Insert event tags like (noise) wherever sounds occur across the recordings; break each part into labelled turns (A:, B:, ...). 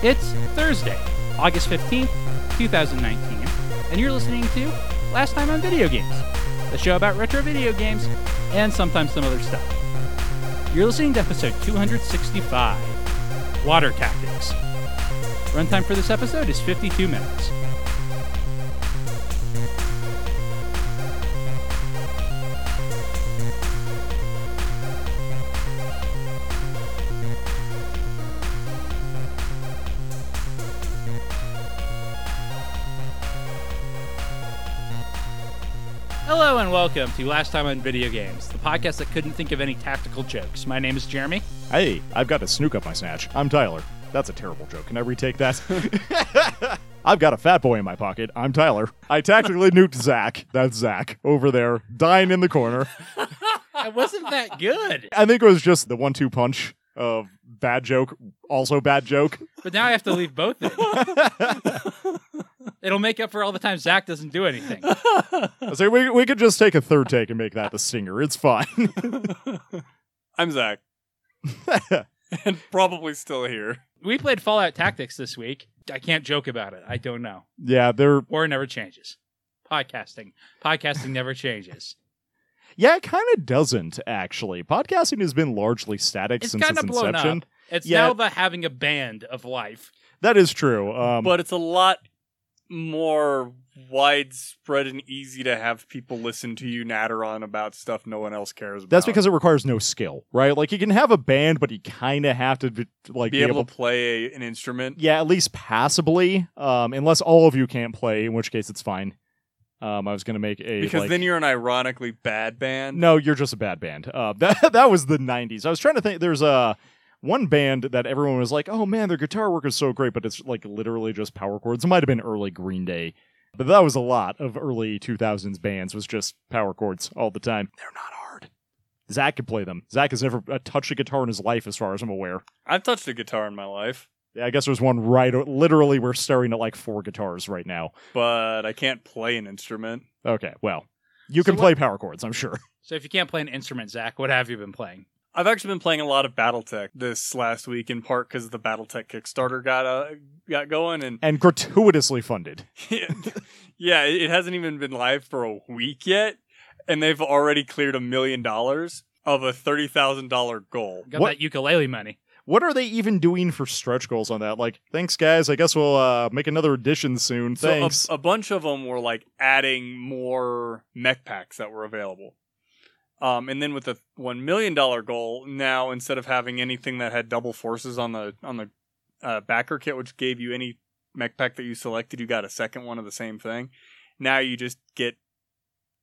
A: It's Thursday, August 15th, 2019, and you're listening to Last Time on Video Games, the show about retro video games and sometimes some other stuff. You're listening to episode 265 Water Tactics. Runtime for this episode is 52 minutes. Welcome to Last Time on Video Games, the podcast that couldn't think of any tactical jokes. My name is Jeremy.
B: Hey, I've got to snook up my snatch. I'm Tyler. That's a terrible joke. Can I retake that? (laughs) I've got a fat boy in my pocket. I'm Tyler. I tactically nuked Zach. That's Zach over there, dying in the corner. (laughs)
A: It wasn't that good,
B: I think it was just the one-two punch of bad joke, also bad joke.
A: but now I have to leave both in. (laughs) It'll make up for all the time Zach doesn't do anything. (laughs)
B: So we we could just take a third take and make that the stinger. It's fine. (laughs) (laughs)
C: I'm Zach. and probably still here.
A: We played Fallout Tactics this week. I can't joke about it. I don't know.
B: yeah, they're
A: War never changes. Podcasting. Podcasting never changes.
B: yeah, it kind of doesn't actually. Podcasting has been largely static
A: It's
B: since
A: kind
B: its
A: of blown
B: inception.
A: up. It's
B: Yeah.
A: now the having a band of life.
B: That is true. Um,
C: But it's a lot more widespread and easy to have people listen to you natter on about stuff no one else cares about.
B: That's because it requires no skill, right? Like you can have a band, but you kind of have to be, like
C: be able to play a, an instrument.
B: yeah, at least passably. Um, unless all of you can't play, in which case it's fine. Um, I was gonna make a
C: Because
B: like-
C: then you're an ironically bad band.
B: no, you're just a bad band. Uh, (laughs) that that was the '90s. I was trying to think. There's a one band that everyone was like, "Oh man, their guitar work is so great," but it's like literally just power chords. It might have been early Green Day, but that was a lot of early 2000s bands. Was just power chords all the time. They're not hard. Zach could play them. Zach has never uh, touched a guitar in his life, as far as I'm aware.
C: I've touched a guitar in my life,
B: Yeah, I guess there's one right. Literally, we're staring at like four guitars right now.
C: but I can't play an instrument.
B: Okay, well, you
A: So
B: can
A: what-
B: play power chords, I'm sure.
A: So if you can't play an instrument, Zach, what have you been playing?
C: I've actually been playing a lot of BattleTech this last week, in part because the BattleTech Kickstarter got uh, got going, and
B: And gratuitously funded. (laughs)
C: yeah, it it hasn't even been live for a week yet, and they've already cleared a million dollars of a thirty thousand dollar goal.
A: Got
B: What-
A: that ukulele money.
B: What are they even doing for stretch goals on that? Like, thanks, guys. I guess we'll uh, make another edition soon.
C: So a,
B: Thanks.
C: a bunch of them were like adding more mech packs that were available. Um, and then with the one million dollar goal, now instead of having anything that had double forces on the on the uh, backer kit, which gave you any mech pack that you selected, you got a second one of the same thing. Now you just get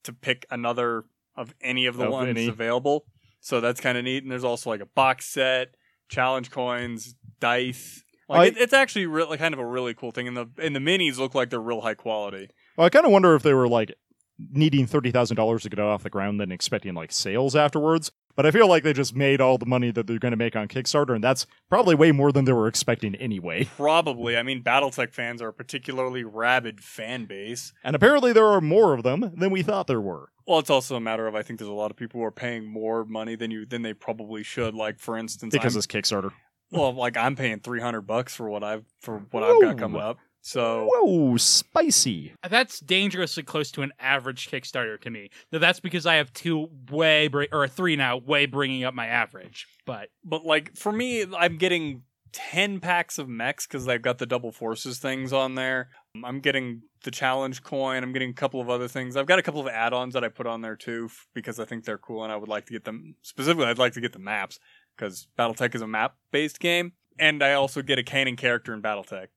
C: to pick another of any of the
B: Of
C: ones
B: any.
C: available. So that's kind of neat. And there's also like a box set, challenge coins, dice. Like
B: I-
C: it, it's actually really kind of a really cool thing. And the and the minis look like they're real high quality.
B: well, I kind of wonder if they were like needing thirty thousand dollars to get it off the ground, then expecting like sales afterwards. But I feel like they just made all the money that they're going to make on Kickstarter, and that's probably way more than they were expecting anyway. (laughs)
C: Probably. I mean, BattleTech fans are a particularly rabid fan base.
B: And apparently, there are more of them than we thought there were.
C: Well, it's also a matter of I think there's a lot of people who are paying more money than you than they probably should. Like for instance,
B: Because
C: I'm,
B: it's Kickstarter.
C: well, like I'm paying three hundred bucks for what I've for what I've got coming up. So
B: Whoa, spicy.
A: That's dangerously close to an average Kickstarter to me. Now that's because I have two way br- or three now, way bringing up my average. But
C: but like for me, I'm getting ten packs of mechs because they've got the double forces things on there. I'm getting the challenge coin. I'm getting a couple of other things. I've got a couple of add-ons that I put on there too f- because I think they're cool and I would like to get them. Specifically, I'd like to get the maps because BattleTech is a map-based game, and I also get a canon character in BattleTech.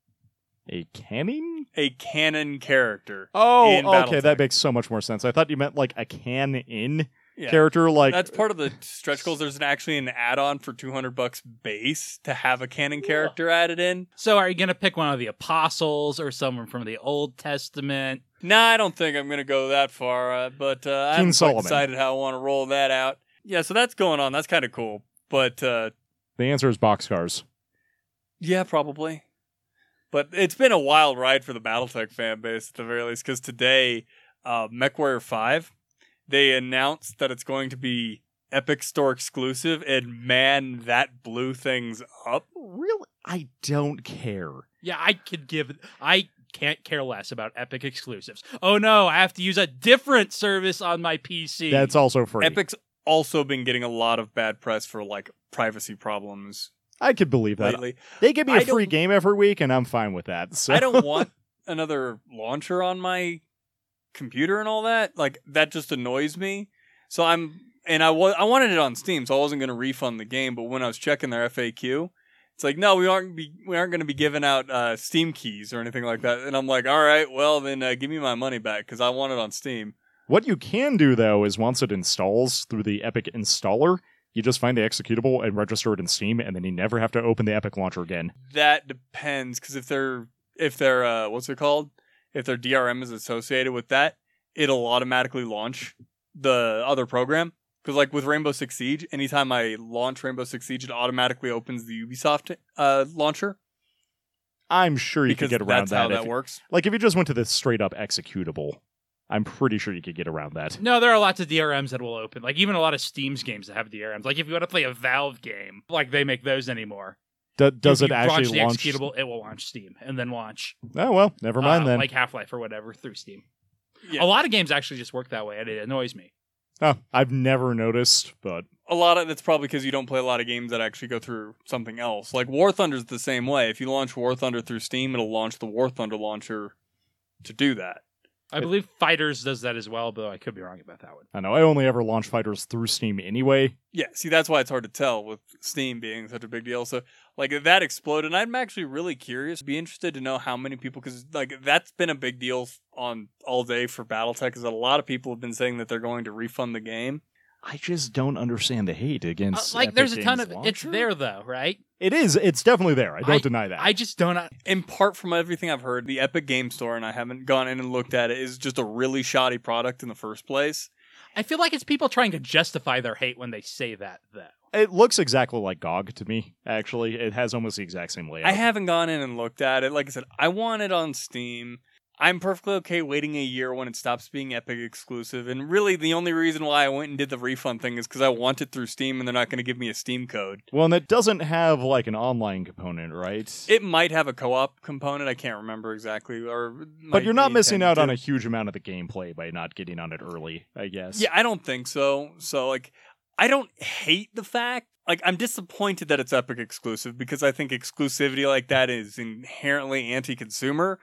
B: A canning?
C: A canon character.
B: Oh,
C: in
B: okay, that makes so much more sense. I thought you meant like a can in
C: Yeah.
B: character, like
C: That's part of the stretch goals. There's an, actually an add-on for 200 bucks base to have a canon character added in.
A: so are you gonna pick one of the apostles or someone from the Old Testament?
C: Nah, I don't think I'm going to go that far, uh, but uh,
B: I'm
C: haven't quite
B: Solomon.
C: decided how I want to roll that out. Yeah, so that's going on. That's kind of cool. But uh,
B: the answer is boxcars.
C: yeah, probably. But it's been a wild ride for the BattleTech fan base at the very least, because today, uh, MechWarrior 5, they announced that it's going to be Epic Store exclusive, and man, that blew things up.
B: Really? I don't care.
A: Yeah, I could give. I can't care less about Epic exclusives. Oh no, I have to use a different service on my PC.
B: That's also free.
C: Epic's also been getting a lot of bad press for like privacy problems
B: I could believe that.
C: lately.
B: They give me a
C: I
B: free game every week, and I'm fine with that. So.
C: I don't (laughs) want another launcher on my computer and all that. Like that just annoys me. So I'm and I was I wanted it on Steam, so I wasn't going to refund the game. But when I was checking their FAQ, it's like no, we aren't be we aren't going to be giving out uh, Steam keys or anything like that. And I'm like, all right, well then uh, give me my money back because I want it on Steam.
B: What you can do though is once it installs through the Epic installer, you just find the executable and register it in Steam, and then you never have to open the Epic launcher again.
C: That depends because if they're if they're uh, what's it called? If their DRM is associated with that, it'll automatically launch the other program. Because like with Rainbow Six Siege, anytime I launch Rainbow Six Siege, it automatically opens the Ubisoft uh, launcher
B: I'm sure you
C: because
B: could get around
C: that's how
B: that.
C: that
B: if-
C: works.
B: like if you just went to the straight up executable, I'm pretty sure you could get around that.
A: No, there are lots of DRMs that will open. Like even a lot of Steam's games that have DRMs. Like if you want to play a Valve game, like they make those anymore.
B: Do- does
A: If
B: it
A: you
B: actually
A: launch
B: launch?
A: executable? It will launch Steam and then launch.
B: Oh well, never mind
A: uh,
B: then.
A: Like Half Life or whatever through Steam.
C: Yeah.
A: A lot of games actually just work that way, and it annoys me.
B: oh, I've never noticed, but
C: A lot of that's probably because you don't play a lot of games that actually go through something else. Like War Thunder's the same way. If you launch War Thunder through Steam, it'll launch the War Thunder launcher to do that.
A: I believe Fighters does that as well, though I could be wrong about that one.
B: I know I only ever launch fighters through Steam anyway.
C: Yeah, see, that's why it's hard to tell with Steam being such a big deal. So, like, if that exploded, I'm actually really curious, be interested to know how many people, because, like, that's been a big deal on all day for Battletech, is that a lot of people have been saying that they're going to refund the game.
B: I just don't understand the hate
A: Uh,
B: against.
A: like,
B: Epic
A: there's a ton
B: Games
A: of it's there though, right?
B: It is. It's definitely there. I don't
A: I-
B: deny that.
A: I just don't. uh,
C: In part from everything I've heard, the Epic Game Store, and I haven't gone in and looked at it, is just a really shoddy product in the first place.
A: I feel like it's people trying to justify their hate when they say that, though.
B: It looks exactly like GOG to me. Actually, it has almost the exact same layout.
C: I haven't gone in and looked at it. Like I said, I want it on Steam. I'm perfectly okay waiting a year when it stops being Epic exclusive. And really, the only reason why I went and did the refund thing is because I want it through Steam and they're not going to give me a Steam code.
B: Well, and it doesn't have like an online component, right?
C: It might have a co op component. I can't remember exactly. or
B: but you're not missing out on a huge amount of the gameplay by not getting on it early. I guess.
C: Yeah, I don't think so. So, like, I don't hate the fact. Like, I'm disappointed that it's Epic exclusive because I think exclusivity like that is inherently anti consumer.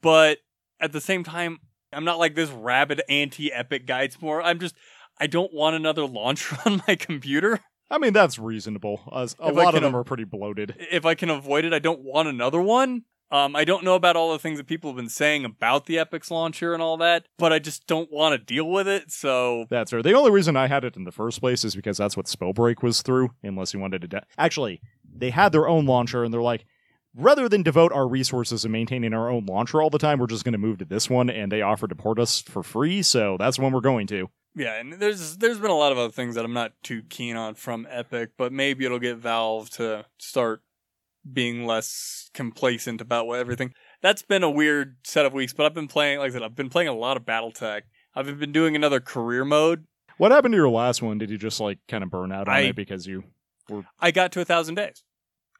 C: But at the same time, I'm not like this rabid anti Epic guy. It's more, I'm just, I don't want another launcher (laughs) on my computer.
B: I mean that's reasonable. Uh, a
C: If
B: lot of them
C: av-
B: are pretty bloated.
C: If I can avoid it, I don't want another one. Um, I don't know about all the things that people have been saying about the Epic's launcher and all that, but I just don't want to deal with it. So
B: That's right. The only reason I had it in the first place is because that's what Spellbreak was through. Unless you wanted to, de- actually, they had their own launcher, and they're like, rather than devote our resources to maintaining our own launcher all the time, we're just going to move to this one, and they offered to port us for free, so that's when we're going to.
C: Yeah, and there's there's been a lot of other things that I'm not too keen on from Epic, but maybe it'll get Valve to start being less complacent about what everything. That's been a weird set of weeks, but I've been playing, like I said, I've been playing a lot of BattleTech. I've been doing another career mode.
B: What happened to your last one? Did you just like kind of burn out on
C: I-
B: it because you? Were?
C: I got to a thousand days.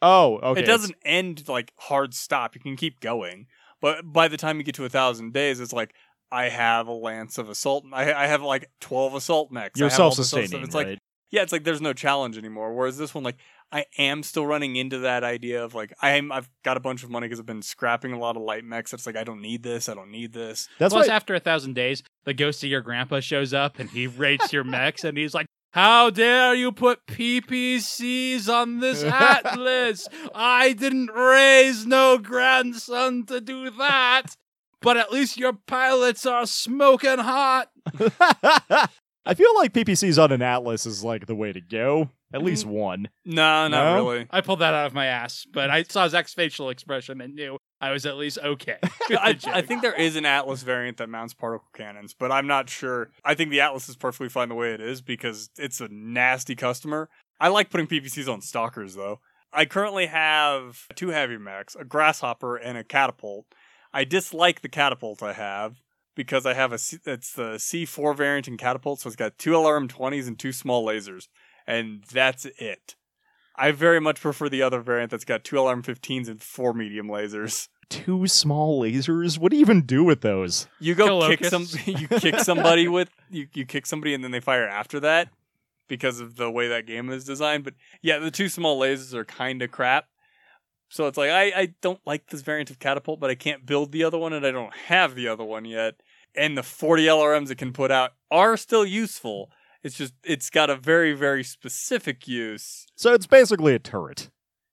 B: Oh, okay.
C: It doesn't end like hard stop. You can keep going, but by the time you get to a thousand days, it's like I have a lance of assault. I, I have like twelve assault mechs.
B: You're
C: I have all this other
B: self-sustaining.
C: It's
B: right?
C: like yeah, it's like there's no challenge anymore. Whereas this one, like I am still running into that idea of like I'm I've got a bunch of money because I've been scrapping a lot of light mechs. It's like I don't need this. I don't need this.
B: That's
A: Plus,
B: why.
A: after a thousand days, the ghost of your grandpa shows up and he rates your mechs and he's like, How dare you put PPCs on this (laughs) Atlas? I didn't raise no grandson to do that. But at least your pilots are smoking hot. (laughs)
B: I feel like PPCs on an Atlas is like the way to go. At least mm. one.
C: No, not
B: No?
C: really.
A: I pulled that out of my ass, but I saw Zach's facial expression and knew I was at least okay. (laughs) (laughs)
C: I. I think there is an Atlas variant that mounts particle cannons, but I'm not sure. I think the Atlas is perfectly fine the way it is because it's a nasty customer. I like putting PPCs on stalkers though. I currently have two heavy mechs, a grasshopper, and a catapult. I dislike the catapult I have because I have a C- it's the C4 variant in catapult, so it's got two LRM 20s and two small lasers, and that's it. I very much prefer the other variant that's got two LRM 15s and four medium lasers.
B: Two small lasers? What do you even do with those?
C: You go
A: Kill
C: kick some, you kick (laughs) somebody with you, you kick somebody and then they fire after that because of the way that game is designed. But yeah, the two small lasers are kind of crap. So it's like I, I don't like this variant of catapult, but I can't build the other one and I don't have the other one yet. And the 40 LRMs it can put out are still useful. It's just it's got a very very specific use.
B: So it's basically a turret.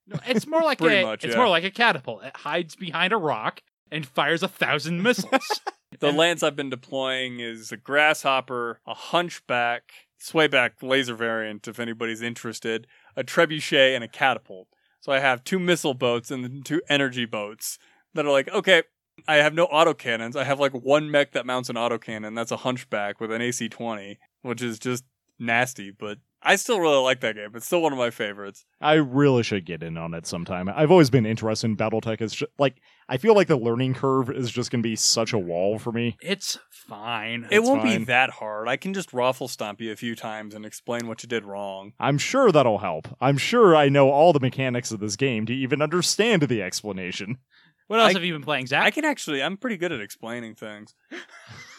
A: No, it's more (laughs) like a
C: much,
A: it's
C: yeah.
A: more like a catapult. It hides behind a rock and fires a thousand missiles. (laughs)
C: The
A: And-
C: lance I've been deploying is a grasshopper, a hunchback, swayback laser variant, if anybody's interested, a trebuchet, and a catapult. So I have two missile boats and two energy boats that are like, okay, I have no autocannons. I have like one mech that mounts an autocannon. That's a hunchback with an AC 20, which is just nasty, but I still really like that game. It's still one of my favorites.
B: I really should get in on it sometime. I've always been interested in BattleTech. It's just, like I feel like the learning curve is just going to be such a wall for me.
A: it's fine.
C: It
B: It's
C: won't
B: fine.
C: be that hard. I can just raffle stomp you a few times and explain what you did wrong.
B: I'm sure that'll help. I'm sure I know all the mechanics of this game to even understand the explanation.
A: what else
C: I-
A: have you been playing,
C: Zack?
A: I
C: can actually. I'm pretty good at explaining things. (laughs)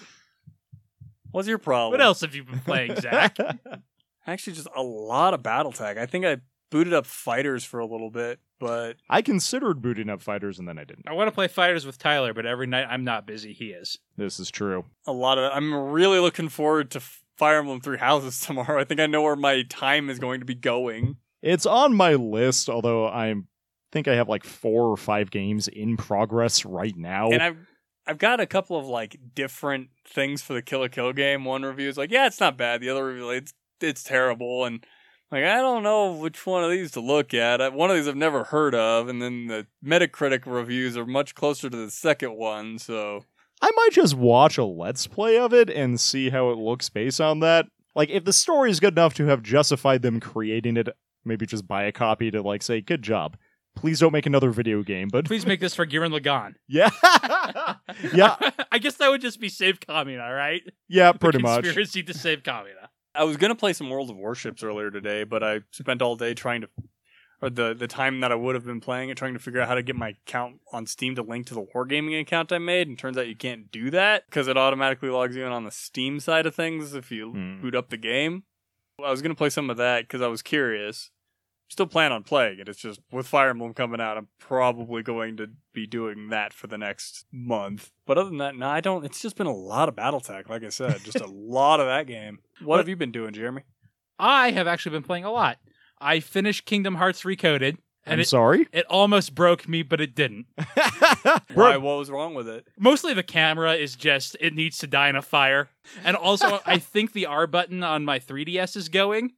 C: What's your problem?
A: What else have you been playing, Zach? (laughs)
C: Actually, just a lot of Battle BattleTech. I think I booted up fighters for a little bit, but
B: I considered booting up fighters and then I didn't.
A: I want to play fighters with Tyler, but every night I'm not busy. He is.
B: This is true.
C: a lot of. I'm really looking forward to Fire Emblem Three Houses (laughs) tomorrow. I think I know where my time is going to be going.
B: It's on my list, although I think I have like four or five games in progress right now.
C: And I've I've got a couple of like different things for the Kill la Kill game. One review is like, yeah, it's not bad. The other review, like, it's it's terrible. And like, I don't know which one of these to look at. One of these I've never heard of, and then the Metacritic reviews are much closer to the second one. So
B: I might just watch a let's play of it and see how it looks based on that. Like, if the story is good enough to have justified them creating it, maybe just buy a copy to like say, "Good job." Please don't make another video game, but
A: Please make this for Gurren Lagann. (laughs)
B: yeah, (laughs) yeah,
A: I guess that would just be save Kamina, right?
B: yeah,
A: The
B: pretty much.
A: Conspiracy to save Kamina.
C: I was gonna play some World of Warships earlier today, but I spent all day trying to, or the the time that I would have been playing it, trying to figure out how to get my account on Steam to link to the Wargaming account I made. And turns out you can't do that because it automatically logs you in on the Steam side of things if you
B: Hmm.
C: boot up the game. I was gonna play some of that because I was curious. Still plan on playing it. It's just with Fire Emblem coming out, I'm probably going to be doing that for the next month. But other than that, no, I don't. It's just been a lot of BattleTech, like I said, just a (laughs) lot of that game. What have you been doing, Jeremy?
A: I have actually been playing a lot. I finished Kingdom Hearts Recoded, and
B: I'm
A: it,
B: sorry.
A: it almost broke me, but it didn't. (laughs)
C: Why? What was wrong with it?
A: Mostly the camera is just, it needs to die in a fire. And also, (laughs) I think the R button on my 3DS is going,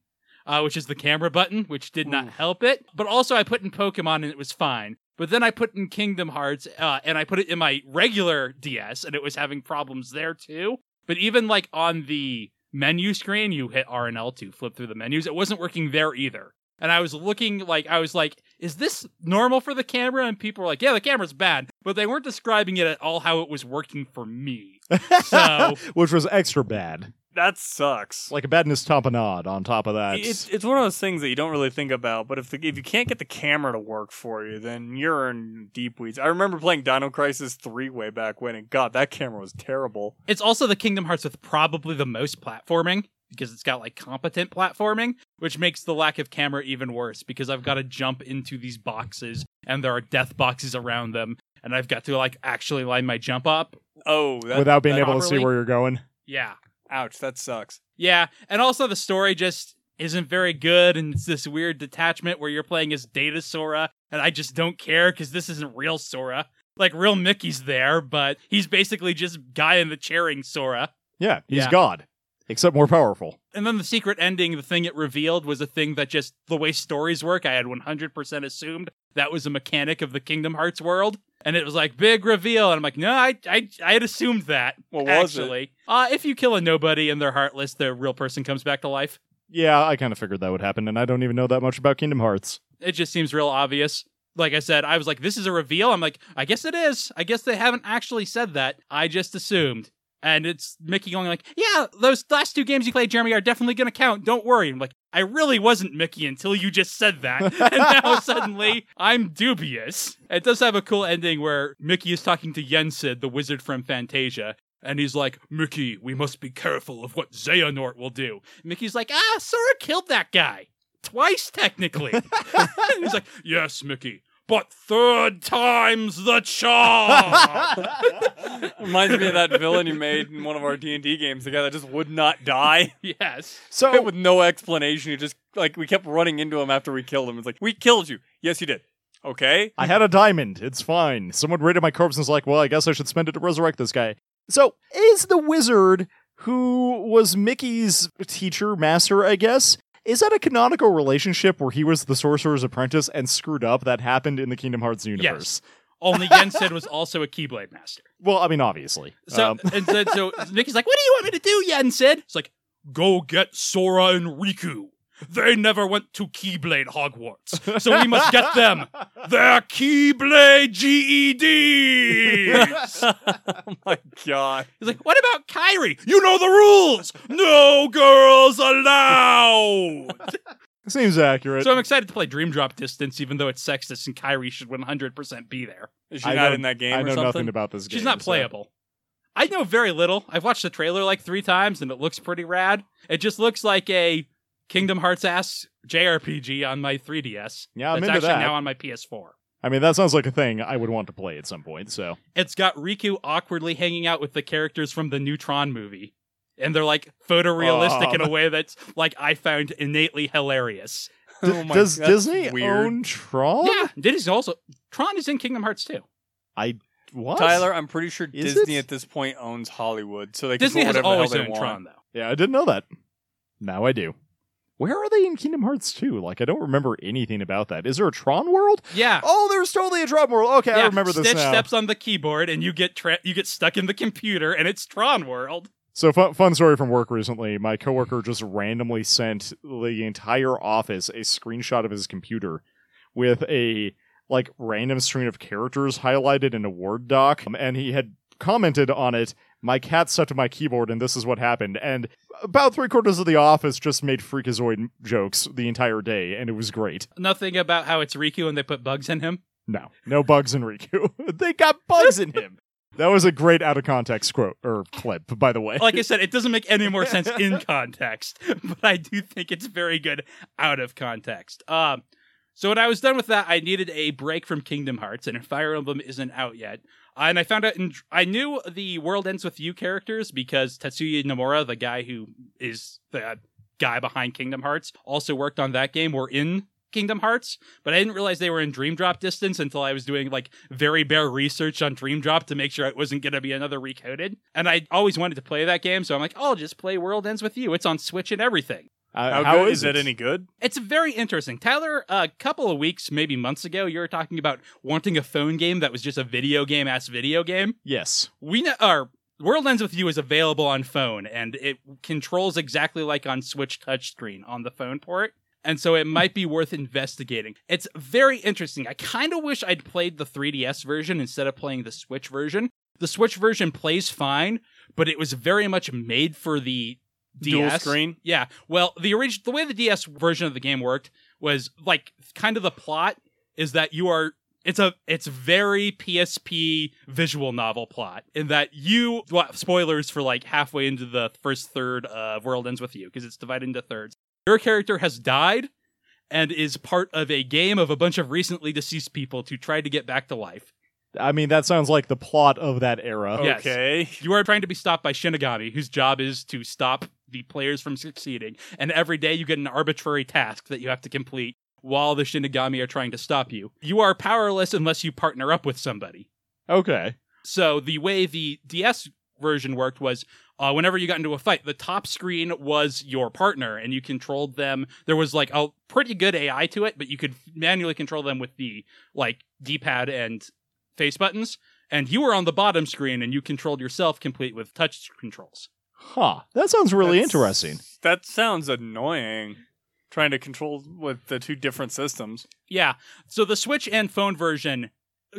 A: uh, which is the camera button, which did not help it. But also, I put in Pokemon and it was fine. But then I put in Kingdom Hearts, uh, and I put it in my regular DS, and it was having problems there too. But even like on the menu screen, you hit R and L to flip through the menus. It wasn't working there either. And I was looking like I was like, is this normal for the camera? And people were like, yeah, the camera's bad, but they weren't describing it at all how it was working for me. (laughs) So-
B: which was extra bad.
C: That sucks.
B: Like a badness tamponade on top of that.
C: it's it's one of those things that you don't really think about. But if the, if you can't get the camera to work for you, then you're in deep weeds. I remember playing Dino Crisis three way back when, and God, that camera was terrible.
A: It's also the Kingdom Hearts with probably the most platforming because it's got like competent platforming, which makes the lack of camera even worse because I've got to jump into these boxes and there are death boxes around them and I've got to like actually line my jump up.
C: Oh, that,
B: without being
C: that-
B: able to see where you're going.
A: Yeah.
C: Ouch, that sucks.
A: Yeah, and also the story just isn't very good, and it's this weird detachment where you're playing as Data Sora, and I just don't care because this isn't real Sora. Like real Mickey's there, but he's basically just guy in the chairing Sora.
B: Yeah, he's
A: Yeah.
B: God, except more powerful.
A: And then the secret ending, the thing it revealed was a thing that just the way stories work, I had 100% assumed that was a mechanic of the Kingdom Hearts world. And it was like big reveal, and I'm like, no, I, I, I had assumed that.
C: What was it?
A: actually, uh, if you kill a nobody and they're heartless, the real person comes back to life.
B: Yeah, I kind of figured that would happen, and I don't even know that much about Kingdom Hearts.
A: It just seems real obvious. Like I said, I was like, this is a reveal. I'm like, I guess it is. I guess they haven't actually said that. I just assumed. And it's Mickey going like, "Yeah, those last two games you played, Jeremy, are definitely going to count. Don't worry." I'm like, "I really wasn't Mickey until you just said that." (laughs) and now suddenly I'm dubious. It does have a cool ending where Mickey is talking to Yensid, the wizard from Fantasia, and he's like, Mickey, we must be careful of what Xehanort will do. Mickey's like, ah, Sora killed that guy. Twice, technically. (laughs) he's like, yes, Mickey, but third time's the charm. (laughs)
C: Reminds me of that villain you made in one of our D and D games. The guy that just would not die (laughs)
A: yes.
B: So
C: with no explanation. you just like we kept running into him after we killed him. It's like we killed you. Yes, you did. Okay.
B: I had a diamond. It's fine. Someone raided my corpse and was like, well, I guess I should spend it to resurrect this guy. So, is the wizard who was Mickey's teacher, master, I guess, is that a canonical relationship where he was the sorcerer's apprentice and screwed up that happened in the Kingdom Hearts universe? Yes.
A: Only Yensid was also a Keyblade master. (laughs)
B: Well, I mean, obviously.
A: So,
B: Um,
A: and so, so (laughs) Mickey's like, what do you want me to do, Yensid? It's like, go get Sora and Riku. They never went to Keyblade Hogwarts, so we must get them their Keyblade GEDs. (laughs)
C: oh my god.
A: He's like, what about Kairi? You know the rules. No girls allowed. (laughs)
B: seems accurate.
A: so I'm excited to play Dream Drop Distance, even though it's sexist and Kairi should 100% be there.
C: Is she
B: I
C: not
B: know-
C: in that game
B: I
C: or
B: know
C: something?
B: nothing about this game.
A: She's not
B: so-
A: playable. I know very little. I've watched the trailer like three times and it looks pretty rad. It just looks like a Kingdom Hearts ass JRPG on my 3DS.
B: Yeah, I'm
A: That's
B: into
A: actually
B: that.
A: now on my PS4.
B: I mean, that sounds like a thing I would want to play at some point. So,
A: It's got Riku awkwardly hanging out with the characters from the new Tron movie. And they're like photorealistic in a way that's like I found innately hilarious. (laughs)
C: Oh my-
B: does
C: that's
B: Disney
C: weird.
B: own Tron?
A: Yeah, Disney's also Tron is in Kingdom Hearts too.
B: I what?
C: Tyler, I'm pretty sure
B: Is
C: Disney
B: it?
C: at this point owns Hollywood, so they
A: Disney
C: can
A: has
C: put whatever
A: always
C: the hell
A: owned
C: they
A: Tron
C: want.
A: though.
B: Yeah, I didn't know that. Now I do. Where are they in Kingdom Hearts 2? Like, I don't remember anything about that. Is there a Tron world?
A: Yeah.
B: Oh, there's totally a Tron world. Okay, I
A: yeah,
B: remember this
A: Stitch
B: now.
A: steps on the keyboard and you get tra- you get stuck in the computer and it's Tron World.
B: So fun, fun story from work recently. My coworker just randomly sent the entire office a screenshot of his computer with a like random string of characters highlighted in a Word doc, Um, and he had commented on it. My cat stuck to my keyboard, and this is what happened. And about three quarters of the office just made Freakazoid jokes the entire day, and it was great.
A: Nothing about how it's Riku and they put bugs in him.
B: No, no bugs in Riku. (laughs) they got bugs in him. That was a great out of context quote or clip, by the way.
A: Like I said, it doesn't make any more sense (laughs) in context, but I do think it's very good out of context. Um, so when I was done with that, I needed a break from Kingdom Hearts, and Fire Emblem isn't out yet. Uh, and I found out, in, I knew the World Ends with You characters because Tetsuya Nomura, the guy who is the guy behind Kingdom Hearts, also worked on that game. Were in Kingdom Hearts, but I didn't realize they were in Dream Drop distance until I was doing like very bare research on Dream Drop to make sure it wasn't going to be another recoded. And I always wanted to play that game, so I'm like, I'll just play World Ends with You. It's on Switch and everything.
B: Uh,
C: How, good is it any good?
A: It's very interesting. Tyler, a couple of weeks, maybe months ago, you were talking about wanting a phone game that was just a video game ass video game.
B: Yes.
A: We know our World Ends with You is available on phone, and it controls exactly like on Switch touchscreen on the phone port. And so it might be worth investigating. It's very interesting. I kind of wish I'd played the 3DS version instead of playing the Switch version. The Switch version plays fine, but it was very much made for the
C: Dual
A: DS.
C: screen?
A: Yeah. Well, the original the way the DS version of the game worked was like kind of the plot is that you are it's a it's very PSP visual novel plot in that you well, spoilers for like halfway into the first third of World Ends with You because it's divided into thirds. Your character has died and is part of a game of a bunch of recently deceased people to try to get back to life.
B: I mean, that sounds like the plot of that era.
A: Yes.
C: Okay.
A: You are trying to be stopped by Shinigami, whose job is to stop the players from succeeding. And every day you get an arbitrary task that you have to complete while the Shinigami are trying to stop you. You are powerless unless you partner up with somebody.
B: Okay.
A: So the way the DS version worked was uh, whenever you got into a fight, the top screen was your partner and you controlled them. There was like a pretty good AI to it, but you could manually control them with the like D-pad and face buttons. And you were on the bottom screen and you controlled yourself complete with touch controls.
B: Huh. That sounds really
C: That's-
B: interesting.
C: That sounds annoying. Trying to control with the two different systems.
A: Yeah. So the Switch and phone version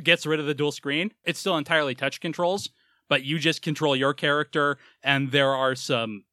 A: gets rid of the dual screen. It's still entirely touch controls, but you just control your character, and there are some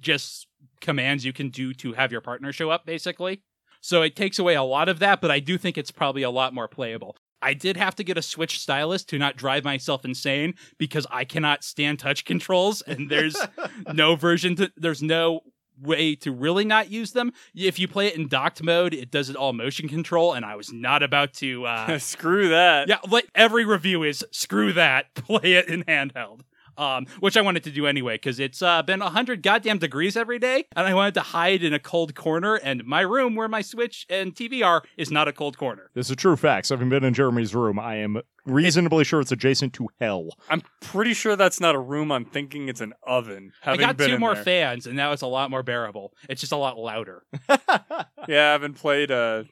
A: just commands you can do to have your partner show up, basically. So it takes away a lot of that, but I do think it's probably a lot more playable. I did have to get a Switch stylus to not drive myself insane because I cannot stand touch controls, and there's (laughs) no version to, there's no way to really not use them. If you play it in docked mode, it does it all motion control, and I was not about to. Uh, (laughs)
C: Screw that.
A: yeah, like every review is screw that. (laughs) Play it in handheld. Um, which I wanted to do anyway because it's uh, been hundred goddamn degrees every day, and I wanted to hide in a cold corner. And my room, where my Switch and TV are, is not a cold corner.
B: This is true facts. Having been in Jeremy's room, I am reasonably sure it's adjacent to hell.
C: I'm pretty sure that's not a room. I'm thinking it's an oven. Having
A: I got
C: been
A: two more
C: there.
A: fans, and now it's a lot more bearable. It's just a lot louder. (laughs)
C: Yeah, I haven't played uh,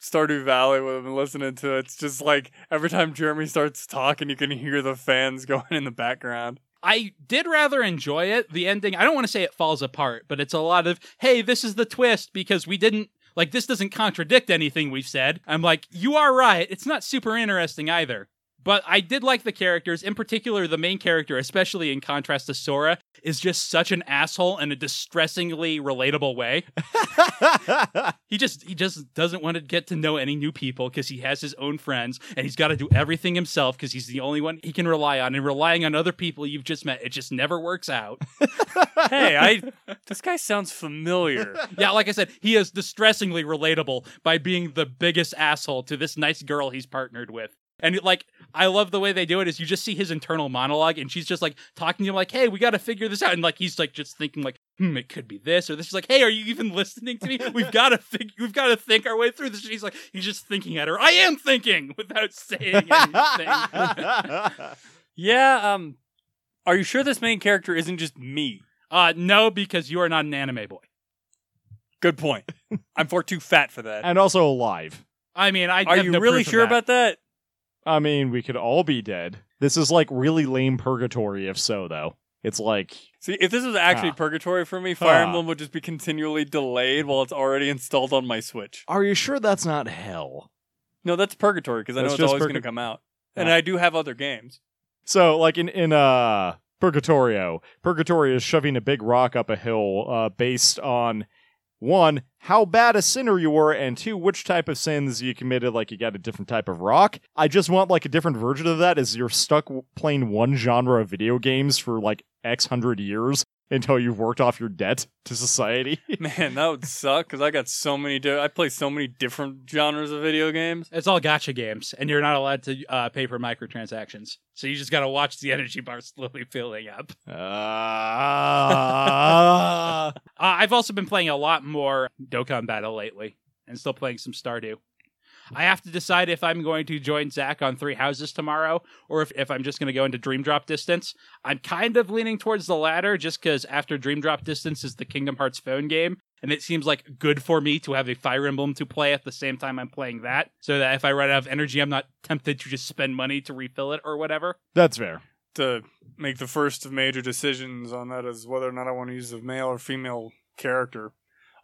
C: Stardew Valley with him and listening to it. It's just like every time Jeremy starts talking, you can hear the fans (laughs) going in the background.
A: I did rather enjoy it. The ending, I don't want to say it falls apart, but it's a lot of, hey, this is the twist because we didn't, like, this doesn't contradict anything we've said. I'm like, you are right. It's not super interesting either. But I did like the characters, in particular, the main character, especially in contrast to Sora, is just such an asshole in a distressingly relatable way. (laughs) He just he just doesn't want to get to know any new people because he has his own friends and he's got to do everything himself because he's the only one he can rely on. And relying on other people you've just met, it just never works out. (laughs)
C: Hey, I this guy sounds familiar. (laughs)
A: yeah, like I said, he is distressingly relatable by being the biggest asshole to this nice girl he's partnered with. And like, I love the way they do it. Is you just see his internal monologue, and she's just like talking to him, like, "Hey, we got to figure this out," and like he's like just thinking, like, "Hmm, it could be this or this." She's like, "Hey, are you even listening to me? We've got to think. We've got to think our way through this." And he's like, he's just thinking at her. I am thinking (laughs) without saying anything. (laughs)
C: Yeah, um are you sure this main character isn't just me?
A: uh, no, because you are not an anime boy.
C: Good point. I'm far too fat for that.
B: and also alive.
A: I mean, I
C: Are
A: have
C: you
A: no
C: really
A: proof
C: sure
A: that.
C: about that?
B: I mean, we could all be dead. This is like really lame purgatory, if so, though. It's like,
C: See, if this was actually
B: Ah.
C: purgatory for me, Fire
B: Ah.
C: Emblem would just be continually delayed while it's already installed on my Switch.
B: are you sure that's not hell?
C: No, that's purgatory because I know it's always
B: purga-
C: going to come out. And
B: Ah.
C: I do have other games.
B: So, like in in uh Purgatorio, Purgatorio is shoving a big rock up a hill, uh, based on one how bad a sinner you were, and two which type of sins you committed. Like you got a different type of rock. I just want like a different version of that. Is you're stuck playing one genre of video games for like X hundred years until you've worked off your debt to society. (laughs)
C: Man, that would suck because I got so many. Di- I play so many different genres of video games.
A: It's all gacha games, and you're not allowed to uh, pay for microtransactions. So you just got to watch the (laughs) energy bar slowly filling up.
B: Uh, (laughs)
A: Uh, I've also been playing a lot more Dokkan Battle lately, and still playing some Stardew. I have to decide if I'm going to join Zach on Three Houses tomorrow, or if, if I'm just going to go into Dream Drop Distance. I'm kind of leaning towards the latter, just because after Dream Drop Distance is the Kingdom Hearts phone game, and it seems like good for me to have a Fire Emblem to play at the same time I'm playing that, so that if I run out of energy, I'm not tempted to just spend money to refill it or whatever.
B: that's fair.
C: To make the first of major decisions on that is whether or not I want to use a male or female character.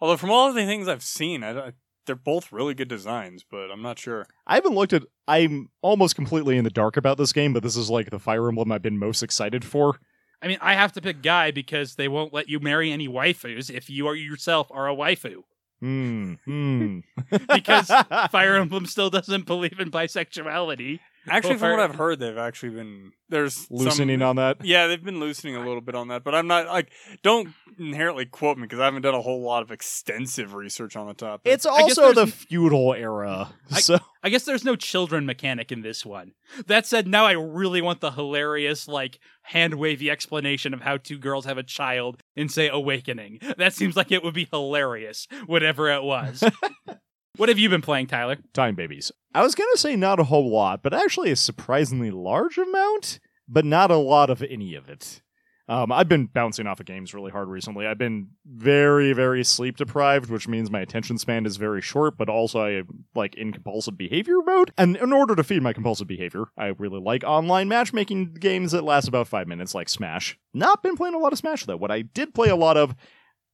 C: Although from all of the things I've seen, I, I- they're both really good designs, but I'm not sure.
B: I haven't looked at. I'm almost completely in the dark about this game, but this is like the Fire Emblem I've been most excited for.
A: I mean, I have to pick guy because they won't let you marry any waifus if you are yourself are a waifu.
B: Hmm. Hmm. (laughs)
A: Because (laughs) Fire Emblem still doesn't believe in bisexuality.
C: Actually, from what I've heard, they've actually been there's
B: loosening
C: some,
B: on that.
C: Yeah, they've been loosening a little bit on that, but I'm not like don't inherently quote me because I haven't done a whole lot of extensive research on the topic.
B: It's also the feudal era,
A: I-
B: so
A: I guess there's no children mechanic in this one. That said, now I really want the hilarious, like, hand wavy explanation of how two girls have a child in, say, Awakening. That seems like it would be hilarious, whatever it was. (laughs) what have you been playing, Tyler?
B: time babies. I was gonna say not a whole lot, but actually a surprisingly large amount, but not a lot of any of it. Um, I've been bouncing off of games really hard recently. I've been very, very sleep deprived, which means my attention span is very short, but also I am like in compulsive behavior mode. And in order to feed my compulsive behavior, I really like online matchmaking games that last about five minutes, like Smash. Not been playing a lot of Smash though. What I did play a lot of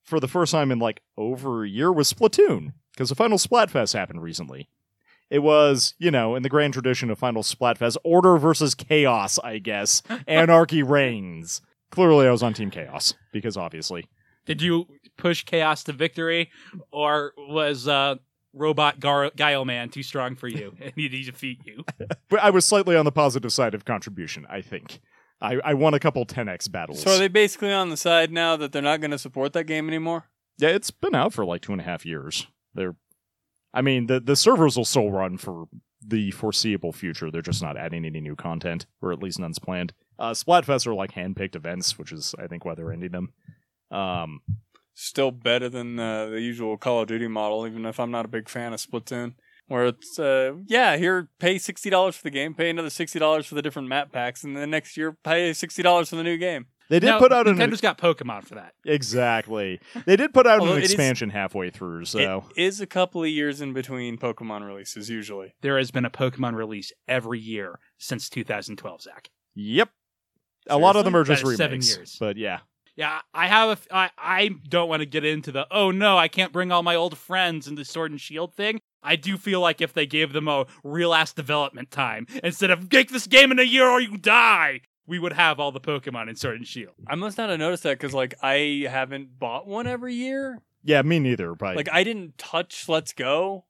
B: for the first time in like over a year was Splatoon, because the final Splatfest happened recently. It was, you know, in the grand tradition of Final Splatfest, order versus chaos, I guess. (laughs) Anarchy reigns. Clearly, I was on Team Chaos because obviously.
A: Did you push chaos to victory, or was uh, robot Gar- Guile Man too strong for you and he defeat you? (laughs)
B: But I was slightly on the positive side of contribution, I think. I, I won a couple 10x battles.
C: So are they basically on the side now that they're not going to support that game anymore?
B: Yeah, it's been out for like two and a half years. They're, I mean, the the servers will still run for the foreseeable future. They're just not adding any new content, or at least none's planned. Uh, Splatfests are like handpicked events, which is I think why they're ending them. Um,
C: Still better than uh, the usual Call of Duty model, even if I'm not a big fan of Splatoon. Where it's, uh, yeah, here, pay $60 for the game, pay another $60 for the different map packs, and then next year, pay $60 for the new game.
B: they did
A: No,
B: put out an
A: Nintendo's got Pokemon for that.
B: exactly. They did put out an
C: it is-
B: expansion halfway through. So
C: It is a couple of years in between Pokemon releases, usually.
A: There has been a Pokemon release every year since 2012, Zach.
B: yep, a lot of them are just
A: That is seven
B: remakes.
A: years.
B: But yeah,
A: Yeah, I have a. f- I, I don't want to get into the. Oh no, I can't bring all my old friends in the Sword and Shield thing. I do feel like if they gave them a real ass development time instead of make this game in a year or you die, we would have all the Pokemon in Sword and Shield.
C: I must not have noticed that because, like, I haven't bought one every year.
B: yeah, me neither. But
C: Like, I didn't touch Let's Go.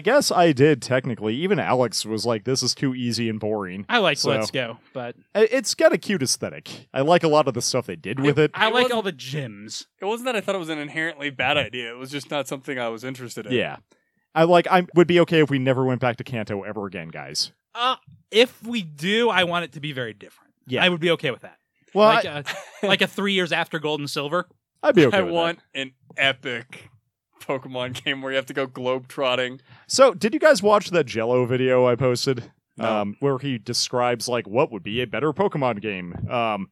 B: I guess I did technically. Even Alex was like, "This is too easy and boring."
A: I like
B: So-
A: Let's Go, but
B: It's got a cute aesthetic. I like a lot of the stuff they did with it.
A: I
C: It
A: like
C: wasn't-
A: all the gyms.
C: It wasn't that I thought it was an inherently bad idea. It was just not something I was interested in.
B: Yeah, I like. I would be okay if we never went back to Kanto ever again, guys.
A: Uh, if we do, I want it to be very different.
B: Yeah.
A: I would be okay with that.
B: Well,
A: like
B: I,
A: a, (laughs) like a three years after Gold and Silver.
B: I'd be okay.
C: I
B: with
C: want an epic Pokemon game where you have to go globe trotting.
B: So, did you guys watch that Jello video I posted?
C: No.
B: Um, where he describes like what would be a better Pokemon game. Um,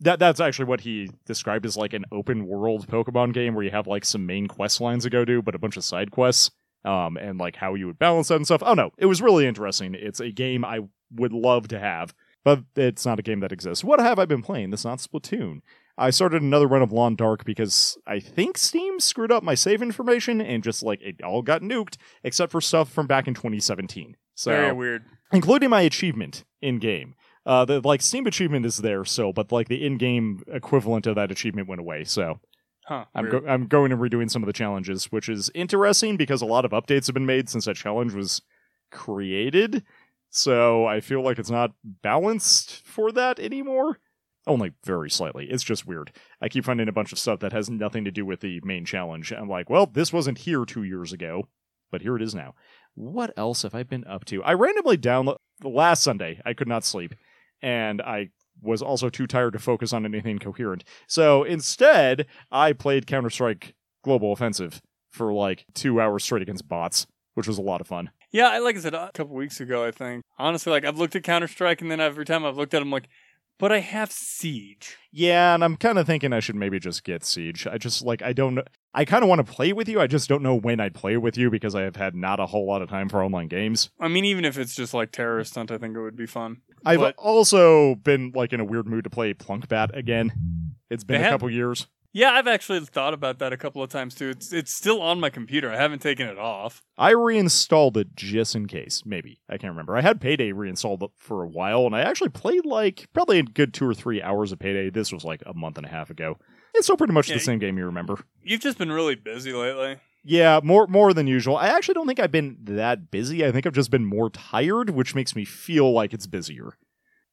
B: that that's actually what he described as like an open world Pokemon game where you have like some main quest lines to go do, but a bunch of side quests. Um, and like how you would balance that and stuff. Oh no, it was really interesting. It's a game I would love to have, but it's not a game that exists. What have I been playing? That's not Splatoon. I started another run of Long Dark because I think Steam screwed up my save information and just like it all got nuked, except for stuff from back in 2017. So
C: Very weird.
B: including my achievement in game. Uh, the like Steam achievement is there still, but like the in-game equivalent of that achievement went away. So
C: Huh.
B: I'm go- I'm going and redoing some of the challenges, which is interesting because a lot of updates have been made since that challenge was created. So I feel like it's not balanced for that anymore. Only very slightly. It's just weird. I keep finding a bunch of stuff that has nothing to do with the main challenge. I'm like, well, this wasn't here two years ago, but here it is now. What else have I been up to? I randomly download last Sunday. I could not sleep, and I was also too tired to focus on anything coherent. So instead, I played Counter Strike Global Offensive for like two hours straight against bots, which was a lot of fun.
C: Yeah, I- like I said a couple weeks ago, I think. Honestly, like I've looked at Counter Strike, and then every time I've looked at them, like, but I have Siege.
B: Yeah, and I'm kind of thinking I should maybe just get Siege. I just like I don't know. I kind of want to play with you. I just don't know when I'd play with you because I have had not a whole lot of time for online games.
C: I mean, even if it's just like terrorist hunt, I think it would be fun.
B: I've
C: But-
B: also been like in a weird mood to play Plunkbat again. It's been a
C: have-
B: couple years.
C: Yeah, I've actually thought about that a couple of times too. It's it's still on my computer. I haven't taken it off.
B: I reinstalled it just in case. Maybe. I can't remember. I had Payday reinstalled it for a while, and I actually played like probably a good two or three hours of Payday. This was like a month and a half ago. It's still pretty much
C: Yeah,
B: the same game you remember.
C: You've just been really busy lately.
B: Yeah, more more than usual. I actually don't think I've been that busy. I think I've just been more tired, which makes me feel like it's busier.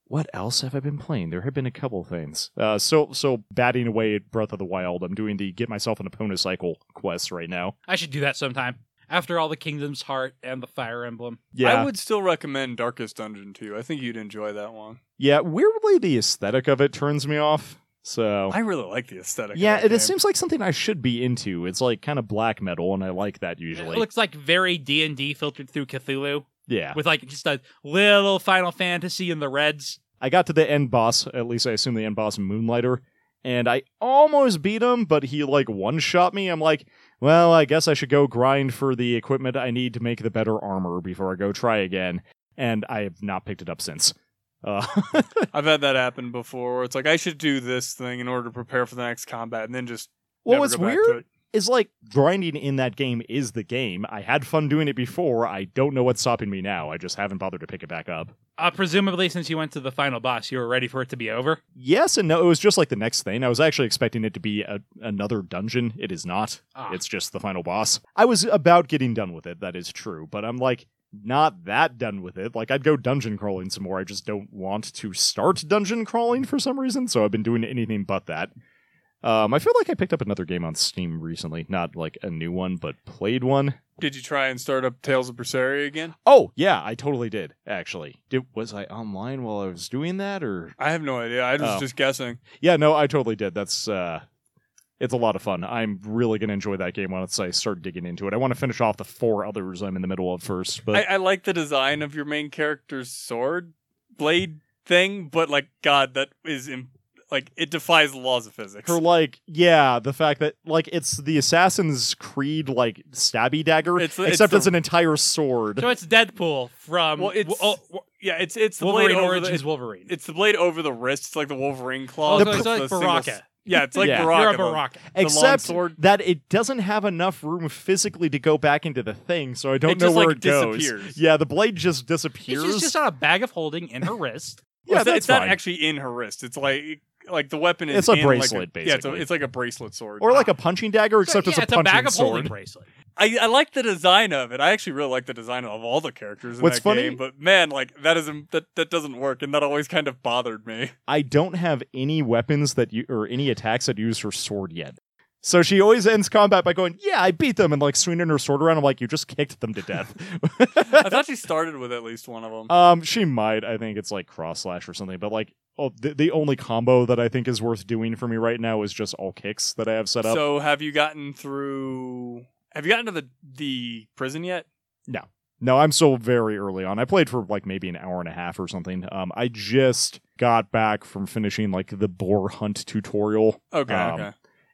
B: What else have I been playing? There have been a couple things. Uh, so so batting away at Breath of the Wild. I'm doing the get myself an opponent cycle quest right now.
A: I should do that sometime. After all the Kingdom's Heart and the Fire Emblem.
B: Yeah,
C: I would still recommend Darkest Dungeon to you. I think you'd enjoy that one.
B: yeah. Weirdly, the aesthetic of it turns me off. So
C: I really like the aesthetic.
B: yeah,
C: of
B: it, it
C: game.
B: seems like something I should be into. It's like kind of black metal, and I like that usually.
A: It looks like very D and D filtered through Cthulhu
B: yeah,
A: with like just a little Final Fantasy in the reds.
B: I got to the end boss, at least I assume the end boss Moonlighter, and I almost beat him, but he like one shot me. I'm like, well, I guess I should go grind for the equipment I need to make the better armor before I go try again. And I have not picked it up since. Uh, (laughs)
C: I've had that happen before. Where it's like I should do this thing in order to prepare for the next combat, and then just
B: well,
C: never
B: what's
C: go back to
B: weird
C: it.
B: is like grinding in that game is the game. I had fun doing it before. I don't know what's stopping me now. I just haven't bothered to pick it back up.
A: Uh, presumably, since you went to the final boss, you were ready for it to be over.
B: Yes and no. It was just like the next thing. I was actually expecting it to be a, another dungeon. It is not.
A: Ah.
B: It's just the final boss. I was about getting done with it. That is true. But I'm like not that done with it. Like I'd go dungeon crawling some more. I just don't want to start dungeon crawling for some reason. So I've been doing anything but that. Um, I feel like I picked up another game on Steam recently. Not like a new one, but played one.
C: Did you try and start up Tales of Berseria again?
B: Oh yeah, I totally did. Actually, did was I online while I was doing that, or
C: I have no idea. I was
B: Oh.
C: just guessing.
B: Yeah, no, I totally did. That's uh it's a lot of fun. I'm really gonna enjoy that game once I start digging into it. I want to finish off the four others I'm in the middle of first, but
C: I, I like the design of your main character's sword blade thing, but like, God, that is Im- like it defies the laws of physics.
B: her like yeah, the fact that like it's the Assassin's Creed like stabby dagger,
C: It's- it's
B: except
C: the-
B: it's an entire sword.
A: So it's Deadpool from
C: well, it's
A: oh, oh,
C: yeah, it's it's the
A: Wolverine
C: blade over
A: Origins
C: the,
A: Wolverine.
C: it's the blade over the wrist. It's like the Wolverine claw.
A: Oh,
B: The
A: so it's
C: the
A: like
C: single-
A: Baraka.
C: Yeah, it's like
B: Yeah.
C: Baraka.
A: You're a
C: the-
A: Baraka.
C: the
B: Except
C: sword.
B: that it doesn't have enough room physically to go back into the thing, so I don't
C: It
B: know
C: just,
B: where
C: like,
B: it goes.
C: disappears.
B: Yeah, the blade just disappears.
A: just, just on a bag of holding in her wrist.
C: Well,
B: yeah,
C: it's, not-
B: that's
C: it's not actually in her wrist. It's like like the weapon is
B: It's a
C: in, like,
B: bracelet,
C: yeah, it's, a,
B: basically.
C: it's like a bracelet sword.
B: or like a punching dagger, except
A: yeah,
B: it's a
A: it's a
B: punching
A: bag of holding
B: sword.
A: bracelet.
C: I, I like the design of it. I actually really like the design of all the characters in
B: What's
C: that
B: funny-
C: game. But man, like that isn't that that doesn't work, and that always kind of bothered me.
B: I don't have any weapons that you or any attacks that use her sword yet. So she always ends combat by going, "Yeah, I beat them," and like swinging her sword around. I'm like, "You just kicked them to death."
C: I thought she started with at least one of them. (laughs)
B: um, she might. I think it's like cross slash or something. But like, oh, the, the only combo that I think is worth doing for me right now is just all kicks that I have set up.
C: so have you gotten through? Have you gotten to the the prison yet?
B: No, no, I'm still very early on. I played for like maybe an hour and a half or something. Um, I just got back from finishing like the boar hunt tutorial.
C: Okay,
B: Um,
C: okay.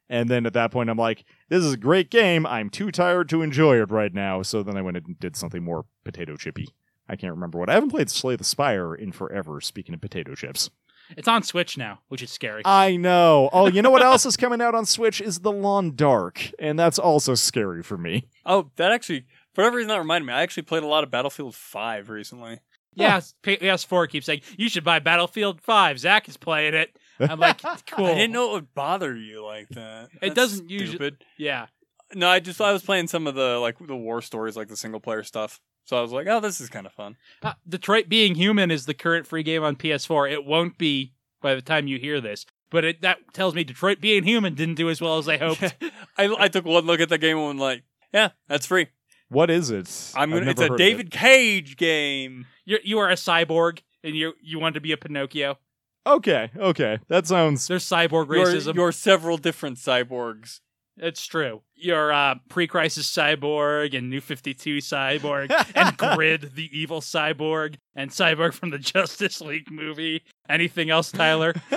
B: And then at that point, I'm like, this is a great game. I'm too tired to enjoy it right now. So then I went and did something more potato chippy. I can't remember what. I haven't played Slay the Spire in forever, speaking of potato chips.
A: It's on Switch now, which is scary.
B: I know. Oh, you know what else is coming out on Switch is The Long Dark. And that's also scary for me.
C: Oh, that actually, for whatever reason, that reminded me. I actually played a lot of Battlefield Five recently.
A: yeah, PS4 keeps saying you should buy Battlefield 5. Zach is playing it. I'm like, (laughs) cool.
C: I didn't know it would bother you like that.
A: It
C: That's
A: doesn't usually- Yeah,
C: No, I just I was playing some of the like the war stories, like the single player stuff. So I was like, oh, this is kind of fun.
A: Uh, Detroit Become Human is the current free game on PS4. It won't be by the time you hear this, but it, that tells me Detroit Become Human didn't do as well as I hoped. (laughs)
C: I I took one look at the game and went like, yeah, that's free.
B: What is it?
C: I'm gonna. It's a
B: heard of
C: David Cage game.
A: You're, you are a cyborg, and you you want to be a Pinocchio.
B: Okay, okay. That sounds.
A: There's cyborg
C: You're,
A: racism.
C: you're several different cyborgs.
A: It's true. You're uh, pre-crisis cyborg and New Fifty Two cyborg (laughs) and Grid, the evil cyborg, and cyborg from the (laughs) Justice League movie. Anything else, Tyler? (laughs)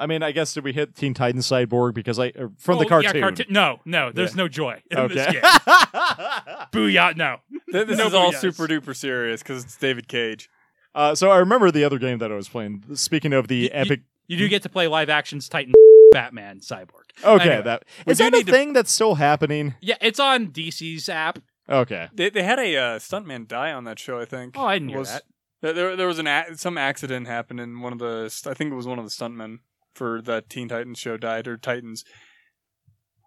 B: I mean, I guess did we hit Teen Titans Cyborg because I uh, from the
A: yeah,
B: cartoon?
A: cartoon- No, no. There's
B: Yeah.
A: no joy in
B: Okay.
A: this game. Booyah! No.
C: Th- This
A: No
C: is all super duper serious because it's David Cage.
B: uh, so I remember the other game that I was playing. Speaking of the
A: You- you-
B: epic.
A: You do get to play live actions Titan Batman cyborg.
B: Okay,
A: Anyway,
B: that
C: we
B: is
C: do
B: that a
C: need to-
B: thing that's still happening?
A: Yeah, it's on DC's app.
B: Okay.
C: They they had a uh, stuntman die on that show. I think.
A: Oh, I didn't hear
C: Was-
A: that.
C: There, there, there was an a- some accident happened in one of the. I think it was one of the stuntmen for that Teen Titans show died or Titans.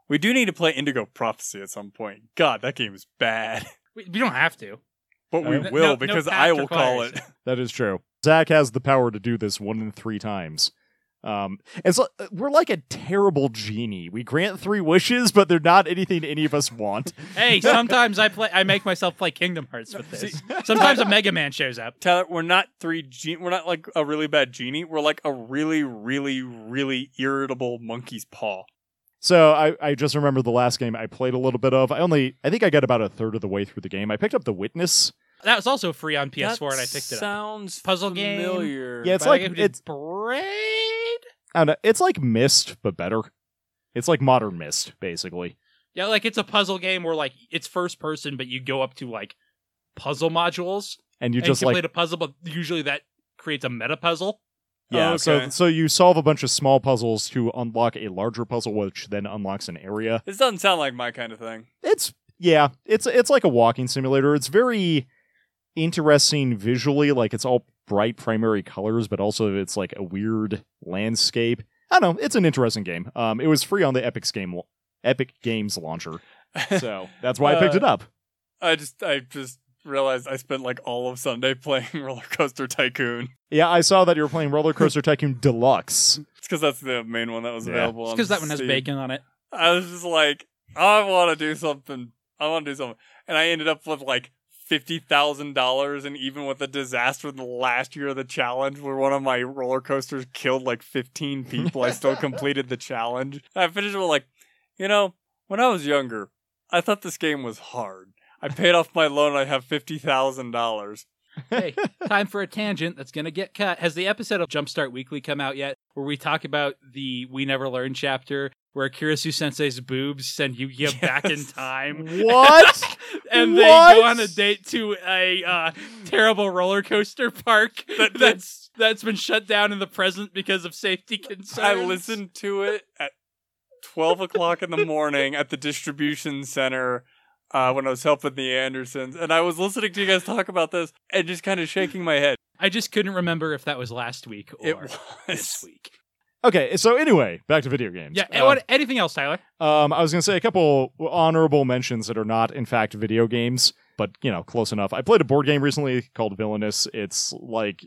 C: We do need to play Indigo Prophecy at some point. God, that game is bad, (laughs)
A: We, we don't have to.
C: but we
B: Uh,
A: no-
C: will
A: no
C: because
A: path
C: I will call
A: requires
C: it.
B: That is true. Zach has the power to do this one in three times. Um, and so uh, we're like a terrible genie. We grant three wishes, but they're not anything any of us want. (laughs)
A: Hey, sometimes I play. I make myself play Kingdom Hearts with this. (laughs) Sometimes a Mega Man shows up.
C: Tyler, we're not three. Gen- we're not like a really bad genie. We're like a really, really, really irritable monkey's paw.
B: So I, I just remember the last game I played a little bit of. I only I think I got about a third of the way through the game. I picked up The Witness.
A: That was also free on PS4,
C: That
A: and I picked it up.
C: Sounds
A: Puzzle game.
C: familiar.
B: Yeah, it's like it's
A: Braid.
B: I don't know, it's like Myst but better. It's like modern Myst basically.
A: Yeah, like it's a puzzle game where like it's first person, but you go up to like puzzle modules
B: And you
A: and
B: just
A: complete
B: like
A: a puzzle, but usually that creates a meta puzzle.
B: Yeah,
C: Oh,
B: so so you solve a bunch of small puzzles to unlock a larger puzzle, which then unlocks an area.
C: This doesn't sound like my kind of thing.
B: It's yeah, it's it's like a walking simulator. It's very interesting visually, like it's all bright primary colors, but also it's like a weird landscape. I don't know. It's an interesting game. Um, it was free on the Epic's game Epic Games launcher, so (laughs) that's why I picked
C: Uh,
B: it up.
C: I just I just realized I spent like all of Sunday (laughs) playing Roller Coaster Tycoon.
B: Yeah, I saw that you were playing Roller Coaster (laughs) Tycoon Deluxe.
C: It's because that's the main one that was
B: Yeah.
C: available. on
A: because that one has
C: Steam.
A: bacon on it.
C: I was just like, I want to do something. I want to do something, and I ended up with like fifty thousand dollars, and even with the disaster in the last year of the challenge, where one of my roller coasters killed like fifteen people, I still (laughs) completed the challenge. I finished with like, you know, when I was younger, I thought this game was hard. I paid off my loan. I have fifty thousand dollars.
A: Hey, time for a tangent that's going to get cut. Has the episode of Jumpstart Weekly come out yet where we talk about the We Never Learn chapter where Kirisu Sensei's boobs send Yu-Gi-Oh back in time?
B: What? (laughs)
A: and they go on a date to a uh, terrible roller coaster park (laughs)
C: That-
A: that's that's been shut down in the present because of safety concerns.
C: I listened to it at 12 o'clock in the morning at the distribution center uh, when I was helping the Andersons. And I was listening to you guys talk about this and just kind of shaking my head.
A: I just couldn't remember if that was last week or
C: It was.
A: this week.
B: Okay, so anyway, back to video games.
A: Yeah. and
B: Uh,
A: what, anything else, Tyler?
B: Um, I was gonna say a couple honorable mentions that are not, in fact, video games, but you know, close enough. I played a board game recently called Villainous. It's like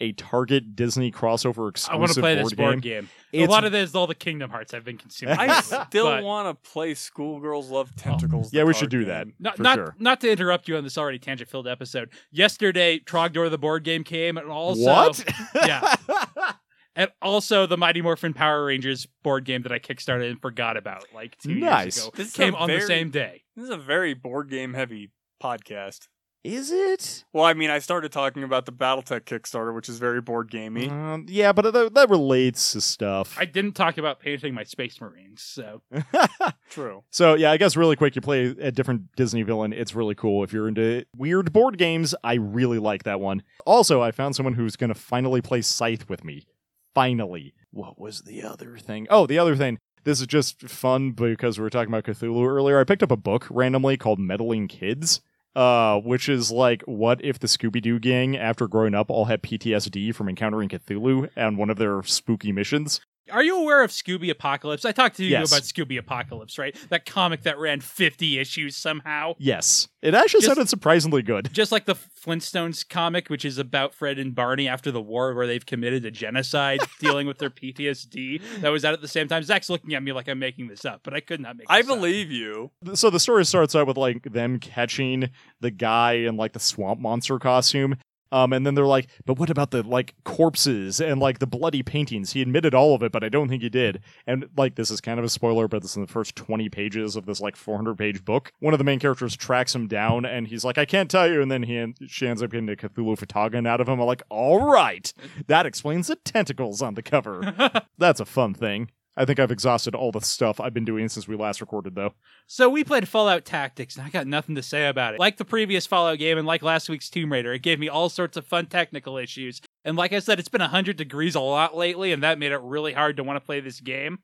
B: a Target Disney crossover exclusive
A: I want to play
B: board
A: this
B: game.
A: board game.
B: It's-
A: a lot of this is all the Kingdom Hearts I've been consuming.
C: I (laughs) still
A: but-
C: want to play Schoolgirls Love Tentacles. the
B: Yeah, we should
C: card
B: do that.
C: game.
A: Not
B: for
A: not
B: sure.
A: not to interrupt you on this already tangent filled episode. Yesterday, Trogdor the board game came, and also
B: what?
A: yeah. (laughs) and also the Mighty Morphin Power Rangers board game that I kickstarted and forgot about like two
B: Nice.
A: years ago
C: This
A: came
C: a
A: on the same day.
C: This is a very board game heavy podcast.
B: Is it?
C: Well, I mean, I started talking about the Battletech Kickstarter, which is very board gamey.
B: Um, yeah, but that, that relates to stuff.
A: I didn't talk about painting my Space Marines, so (laughs)
C: True.
B: So yeah, I guess really quick, you play a different Disney villain. It's really cool. If you're into weird board games, I really like that one. Also, I found someone who's going to finally play Scythe with me. Finally. What was the other thing? Oh, the other thing. This is just fun because we were talking about Cthulhu earlier. I picked up a book randomly called Meddling Kids. Uh, which is like, what if the Scooby Doo gang, after growing up, all had PTSD from encountering Cthulhu on one of their spooky missions?
A: Are you aware of Scooby Apocalypse? I talked to you
B: Yes.
A: about Scooby Apocalypse, right? That comic that ran 50 issues somehow.
B: Yes, it actually
A: Just-
B: sounded surprisingly good.
A: Just like the Flintstones comic, which is about Fred and Barney after the war, where they've committed a genocide (laughs) dealing with their PTSD. That was out at the same time. Zach's looking at me like I'm making this up, but I could not make
C: I
A: this up.
C: believe you.
B: so the story starts out with like them catching the guy in like the swamp monster costume um and then they're like but what about the like corpses and like the bloody paintings? He admitted all of it but i don't think he did. And like this is kind of a spoiler but this is in the first 20 pages of this like 400 page book. One of the main characters tracks him down and he's like i can't tell you. And then he she ends up getting a cthulhu fhtagn out of him. I'm like all right that explains the tentacles on the cover. (laughs) That's a fun thing i think i've exhausted all the stuff i've been doing since we last recorded though
A: So we played Fallout Tactics, and I got nothing to say about it. Like the previous Fallout game, and like last week's Tomb Raider, it gave me all sorts of fun technical issues. And like I said, it's been 100 degrees a lot lately, and that made it really hard to want to play this game.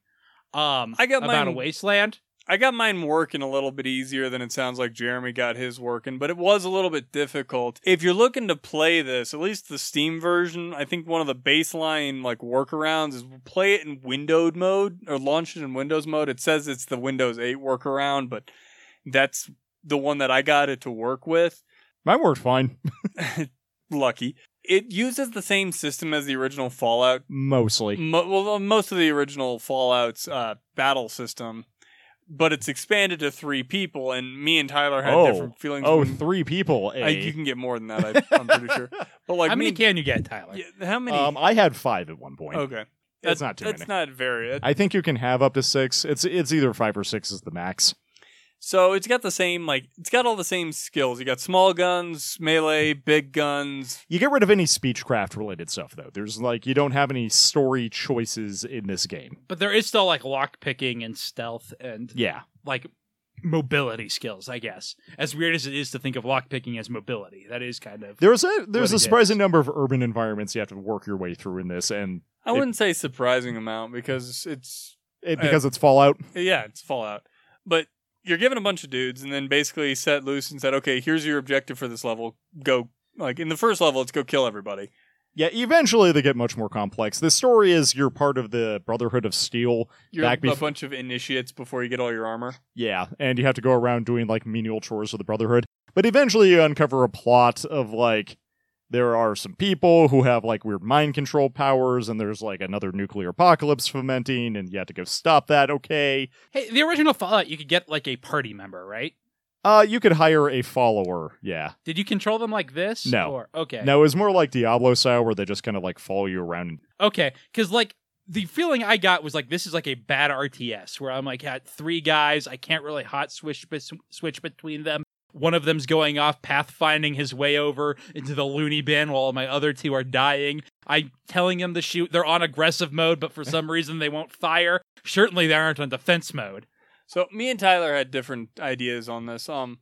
A: Um,
C: I got
A: about
C: mine-
A: a wasteland.
C: I got mine working a little bit easier than it sounds like Jeremy got his working, but it was a little bit difficult. If you're looking to play this, at least the Steam version, I think one of the baseline like workarounds is play it in windowed mode or launch it in Windows mode. It says it's the Windows 8 workaround, but that's the one that I got it to work with. (laughs)
B: mine worked fine
C: Lucky. It uses the same system as the original Fallout
B: mostly
C: Mo- well, most of the original Fallout's uh, battle system, but it's expanded to three people, and me and Tyler had
B: Oh.
C: different feelings.
B: Oh,
C: when-
B: three people. A.
C: you can get more than that. I, I'm pretty sure. (laughs) But like
A: How many
C: me,
A: can you get, Tyler?
C: yeah, how many?
B: um, I had five at one point.
C: okay,
B: That's
C: That-
B: not too
C: That's
B: many.
C: not very.
B: I think you can have up to six. It's it's either five or six is the max.
C: So it's got the same like it's got all the same skills. You got small guns, melee, big guns.
B: You get rid of any speechcraft related stuff though. There's like you don't have any story choices in this game.
A: But there is still like lock picking and stealth and
B: Yeah.
A: like mobility skills, I guess. As weird as it is to think of lockpicking as mobility, that is kind of
B: There's a there's a surprising
A: is.
B: number of urban environments you have to work your way through in this, and
C: I wouldn't say surprising amount because it's
B: it,
C: Uh,
B: because it's Fallout.
C: yeah, it's Fallout. But you're given a bunch of dudes and then basically set loose and said, okay, here's your objective for this level. Go like in the first level, it's go kill everybody.
B: Yeah, eventually they get much more complex. The story is you're part of the Brotherhood of Steel.
C: You're
B: Back
C: a
B: bef-
C: bunch of initiates before you get all your armor.
B: Yeah, and you have to go around doing like menial chores for the Brotherhood. But eventually you uncover a plot of like there are some people who have like weird mind control powers, and there's like another nuclear apocalypse fomenting, and you have to go stop that. Okay,
A: Hey, the original Fallout, you could get like a party member, right?
B: uh, you could hire a follower. Yeah,
A: Did you control them like this?
B: No.
A: Or, okay.
B: no, it was more like Diablo style, where they just kind of like follow you around.
A: Okay, because like the feeling I got was like this is like a bad RTS where I'm like had three guys, I can't really hot switch switch between them. One of them's going off pathfinding his way over into the loony bin while my other two are dying. I'm telling them to shoot. They're on aggressive mode, but for some reason they won't fire. Certainly they aren't on defense mode.
C: So me and Tyler had different ideas on this. Um,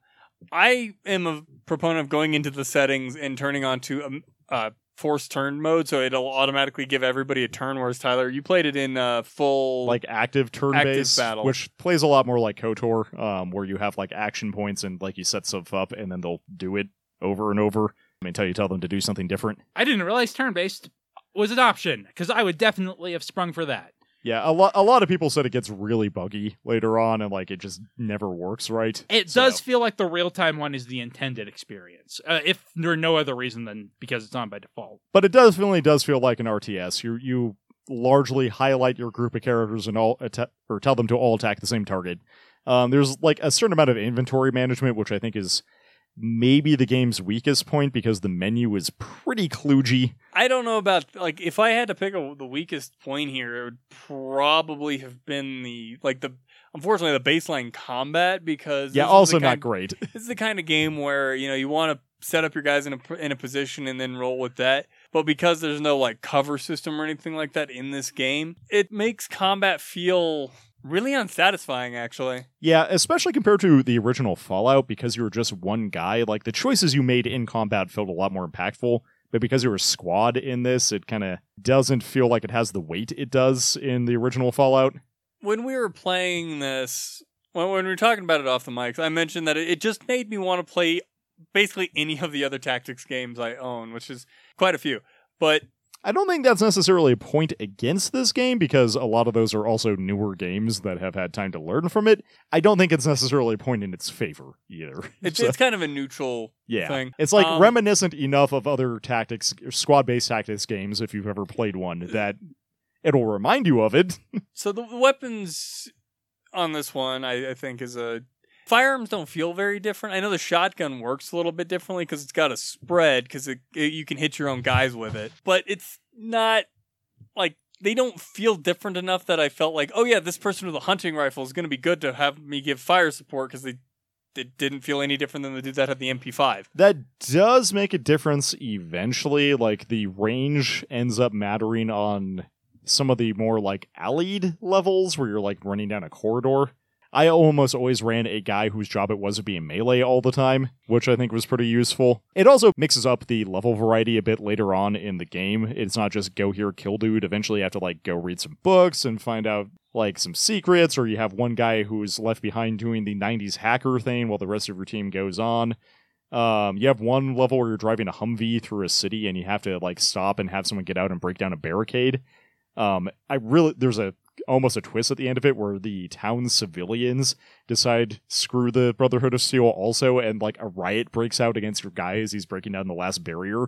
C: I am a proponent of going into the settings and turning on to um, uh, forced turn mode, so it'll automatically give everybody a turn. Whereas Tyler, you played it in uh, full
B: like active turn
C: Active
B: based
C: battle.
B: which plays a lot more like kotor um, where you have like action points and like you set stuff up and then they'll do it over and over I mean, until you tell them to do something different
A: I didn't realize turn based was an option because I would definitely have sprung for that.
B: Yeah a lot a lot of people said it gets really buggy later on and like it just never works right
A: It
B: So-
A: does feel like the real time one is the intended experience, uh, if for no other reason than because it's on by default.
B: but it definitely does feel like an rts you you largely highlight your group of characters and all atta- or tell them to all attack the same target. Um, there's like a certain amount of inventory management which i think is maybe the game's weakest point because the menu is pretty kludgy.
C: I don't know about like if I had to pick a, the weakest point here, it would probably have been the like the unfortunately the baseline combat because
B: yeah also not
C: kind,
B: great. (laughs)
C: This is the kind of game where you know you want to set up your guys in a in a position and then roll with that, but because there's no like cover system or anything like that in this game, it makes combat feel really unsatisfying. Actually,
B: Yeah, especially compared to the original Fallout, because you were just one guy, like the choices you made in combat felt a lot more impactful. But because you were a squad in this, it kind of doesn't feel like it has the weight it does in the original Fallout.
C: when we were playing this, when, we were talking about it off the mics, I mentioned that it just made me want to play basically any of the other tactics games I own, which is quite a few. But
B: I don't think that's necessarily a point against this game because a lot of those are also newer games that have had time to learn from it. I don't think it's necessarily a point in its favor either. (laughs)
C: it's,
B: So,
C: it's kind of a neutral
B: yeah,
C: thing.
B: it's like
C: Um,
B: reminiscent enough of other tactics, squad-based tactics games, if you've ever played one, that it'll remind you of it. (laughs)
C: So the weapons on this one, I, I think, is a firearms don't feel very different. I know the shotgun works a little bit differently because it's got a spread because you can hit your own guys with it, but it's not like they don't feel different enough that I felt like, oh yeah, this person with a hunting rifle is going to be good to have me give fire support because they. It didn't feel any different than the dude that had the MP5.
B: That does make a difference eventually. Like the range ends up mattering on some of the more like allied levels where you're like running down a corridor. I almost always ran a guy whose job it was to be melee all the time, which I think was pretty useful. It also mixes up the level variety a bit later on in the game. It's not just go here, kill dude. Eventually you have to like go read some books and find out like some secrets, or you have one guy who's left behind doing the 90s hacker thing while the rest of your team goes on. Um, you have one level where you're driving a Humvee through a city and you have to like stop and have someone get out and break down a barricade. Um, I really there's a almost a twist at the end of it where the town's civilians decide screw the Brotherhood of Steel also, and like a riot breaks out against your guy as he's breaking down the last barrier,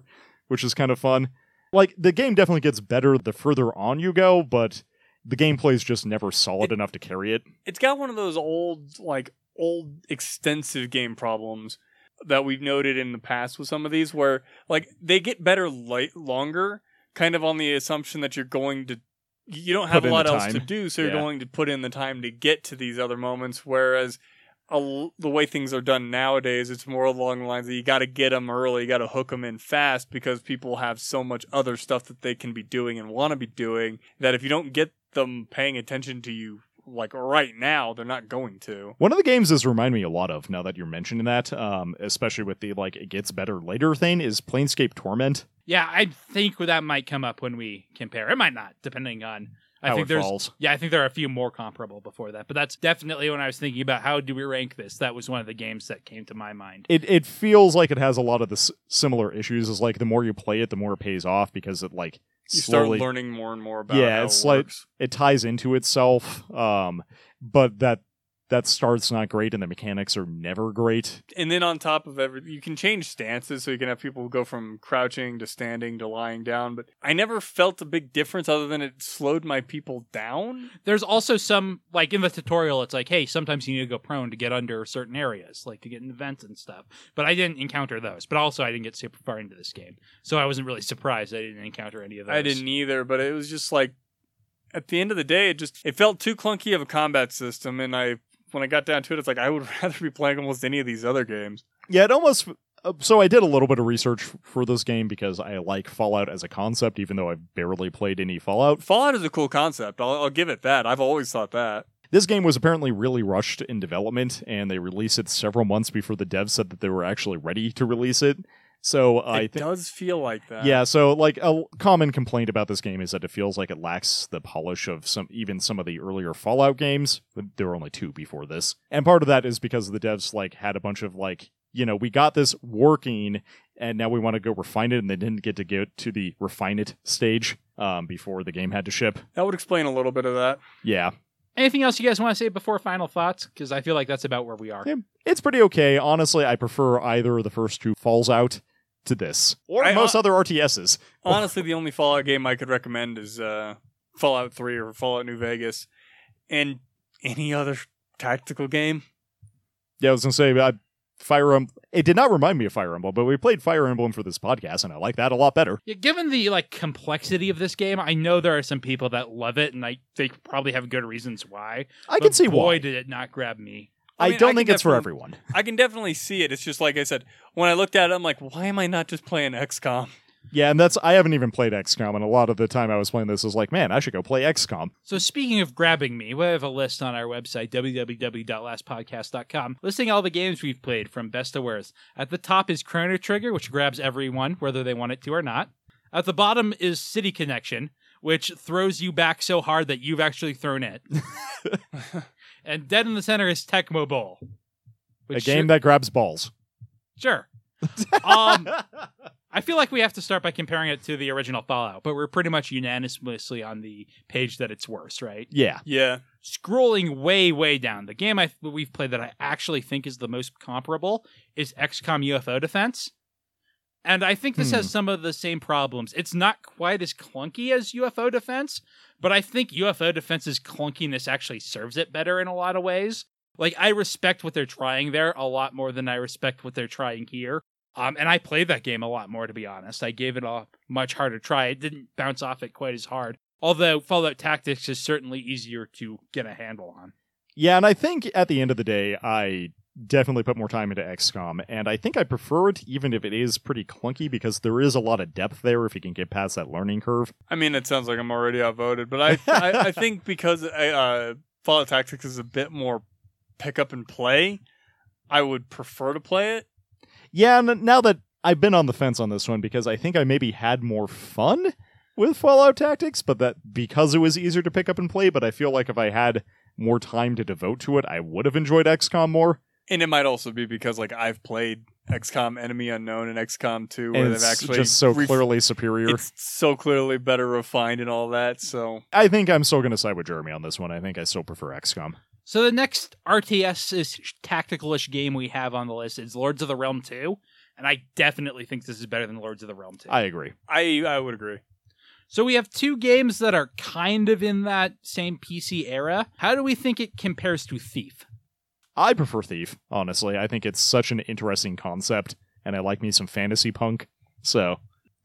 B: which is kind of fun. Like the game definitely gets better the further on you go, but the gameplay is just never solid
C: It-
B: enough to carry it.
C: it's got one of those old like old extensive game problems that we've noted in the past with some of these where like they get better light longer kind of on the assumption that you're going to you don't have a lot else to do so you're
B: Yeah.
C: going to put in the time to get to these other moments whereas a the way things are done nowadays it's more along the lines that you got to get them early you got to hook them in fast because people have so much other stuff that they can be doing and want to be doing that if you don't get them paying attention to you like right now, they're not going to.
B: One of the games this remind me a lot of now that you're mentioning that, um, especially with the like it gets better later thing, is Planescape Torment.
A: Yeah, I think that might come up when we compare. It might not, depending on. I
B: How
A: think
B: it
A: there's
B: falls.
A: yeah, I think there are a few more comparable before that, but that's definitely when I was thinking about how do we rank this. That was one of the games that came to my mind.
B: It it feels like it has a lot of the s- similar issues. Is like the more you play it, the more it pays off because it like
C: You
B: slowly
C: start learning more and more about
B: Yeah, it's
C: it
B: like- it ties into itself. Um, but that that start's not great, and the mechanics are never great.
C: and then on top of everything, you can change stances, so you can have people go from crouching to standing to lying down. But I never felt a big difference, other than it slowed my people down.
A: There's also some like in the tutorial, it's like, hey, sometimes you need to go prone to get under certain areas, like to get into vents and stuff. But I didn't encounter those. But also, I didn't get super far into this game, so I wasn't really surprised I didn't encounter any of those.
C: I didn't either, but it was just like at the end of the day, it just it felt too clunky of a combat system, and I when I got down to it, it's like I would (laughs) rather be playing almost any of these other games.
B: Yeah, it almost. uh, So I did a little bit of research for this game because I like Fallout as a concept, even though I've barely played any Fallout.
C: Fallout is a cool concept. I'll, I'll give it that. I've always thought that.
B: This game was apparently really rushed in development, and they released it several months before the devs said that they were actually ready to release it. So I
C: it
B: think.
C: does feel like that.
B: Yeah, so like a common complaint about this game is that it feels like it lacks the polish of some even some of the earlier Fallout games. There were only two before this, and part of that is because the devs like had a bunch of like you know we got this working, and now we want to go refine it, and they didn't get to get to the refine it stage um, before the game had to ship.
C: that would explain a little bit of that.
B: Yeah,
A: Anything else you guys want to say before final thoughts? Because I feel like that's about where we are.
B: Yeah. it's pretty okay. Honestly, I prefer either of the first two Falls Out to this or
C: I-
B: most
C: uh,
B: other RTSs. (laughs)
C: Honestly, the only Fallout game I could recommend is uh, Fallout 3 or Fallout New Vegas, and any other tactical game.
B: Yeah, I was gonna say uh, Fire Emblem. It did not remind me of Fire Emblem, but we played Fire Emblem for this podcast, and I like that a lot better.
A: Yeah, given the like complexity of this game, I know there are some people that love it, and I they probably have good reasons why.
B: I
A: But
B: can see
A: boy,
B: why.
A: did it not grab me.
B: I,
C: mean,
B: don't
C: can
B: think it's for everyone.
C: I can definitely see it. It's just like I said, when I looked at it, I'm like, why am I not just playing XCOM?
B: Yeah, and that's I haven't even played XCOM, and a lot of the time I was playing this was like, man, I should go play XCOM.
A: So speaking of grabbing me, we have a list on our website www.lastpodcast.com listing all the games we've played from best to worst. At the top is Chrono Trigger, which grabs everyone whether they want it to or not. At the bottom is City Connection, which throws you back so hard that you've actually thrown it. (laughs) (laughs) and dead in the center is Tecmo Bowl.
B: A game
A: sure-
B: that grabs balls.
A: sure. (laughs) Um, I feel like we have to start by comparing it to the original Fallout, but we're pretty much unanimously on the page that it's worse, right?
B: yeah,
C: Yeah.
A: Scrolling way, way down, the game I we've played that I actually think is the most comparable is XCOM UFO Defense, and I think this
B: Hmm.
A: has some of the same problems. It's not quite as clunky as UFO Defense, but I think UFO Defense's clunkiness actually serves it better in a lot of ways. Like I respect what they're trying there a lot more than I respect what they're trying here. Um, and I played that game a lot more, to be honest. I gave it a much harder try. It didn't bounce off it quite as hard. Although Fallout Tactics is certainly easier to get a handle on.
B: yeah, and I think at the end of the day, I definitely put more time into XCOM, and I think I prefer it, even if it is pretty clunky, because there is a lot of depth there if you can get past that learning curve.
C: I mean, it sounds like I'm already outvoted, but I I, I (laughs) think because uh, Fallout Tactics is a bit more pick up and play, I would prefer to play it.
B: Yeah, and now that I've been on the fence on this one because I think I maybe had more fun with Fallout Tactics, but that because it was easier to pick up and play, but I feel like if I had more time to devote to it, I would have enjoyed XCOM more.
C: And it might also be because like I've played XCOM Enemy Unknown and XCOM 2 where
B: And
C: they've
B: it's
C: actually
B: just so
C: ref-
B: clearly superior.
C: it's so clearly better refined and all that. So
B: I think I'm still going to side with Jeremy on this one. I think I still prefer XCOM.
A: So the next RTS is tactical-ish game we have on the list is Lords of the Realm 2, and I definitely think this is better than Lords of the Realm 2.
B: I agree.
C: I I would agree.
A: So we have two games that are kind of in that same PC era. How do we think it compares to Thief?
B: I prefer Thief, honestly. I think it's such an interesting concept, and I like me some fantasy punk. So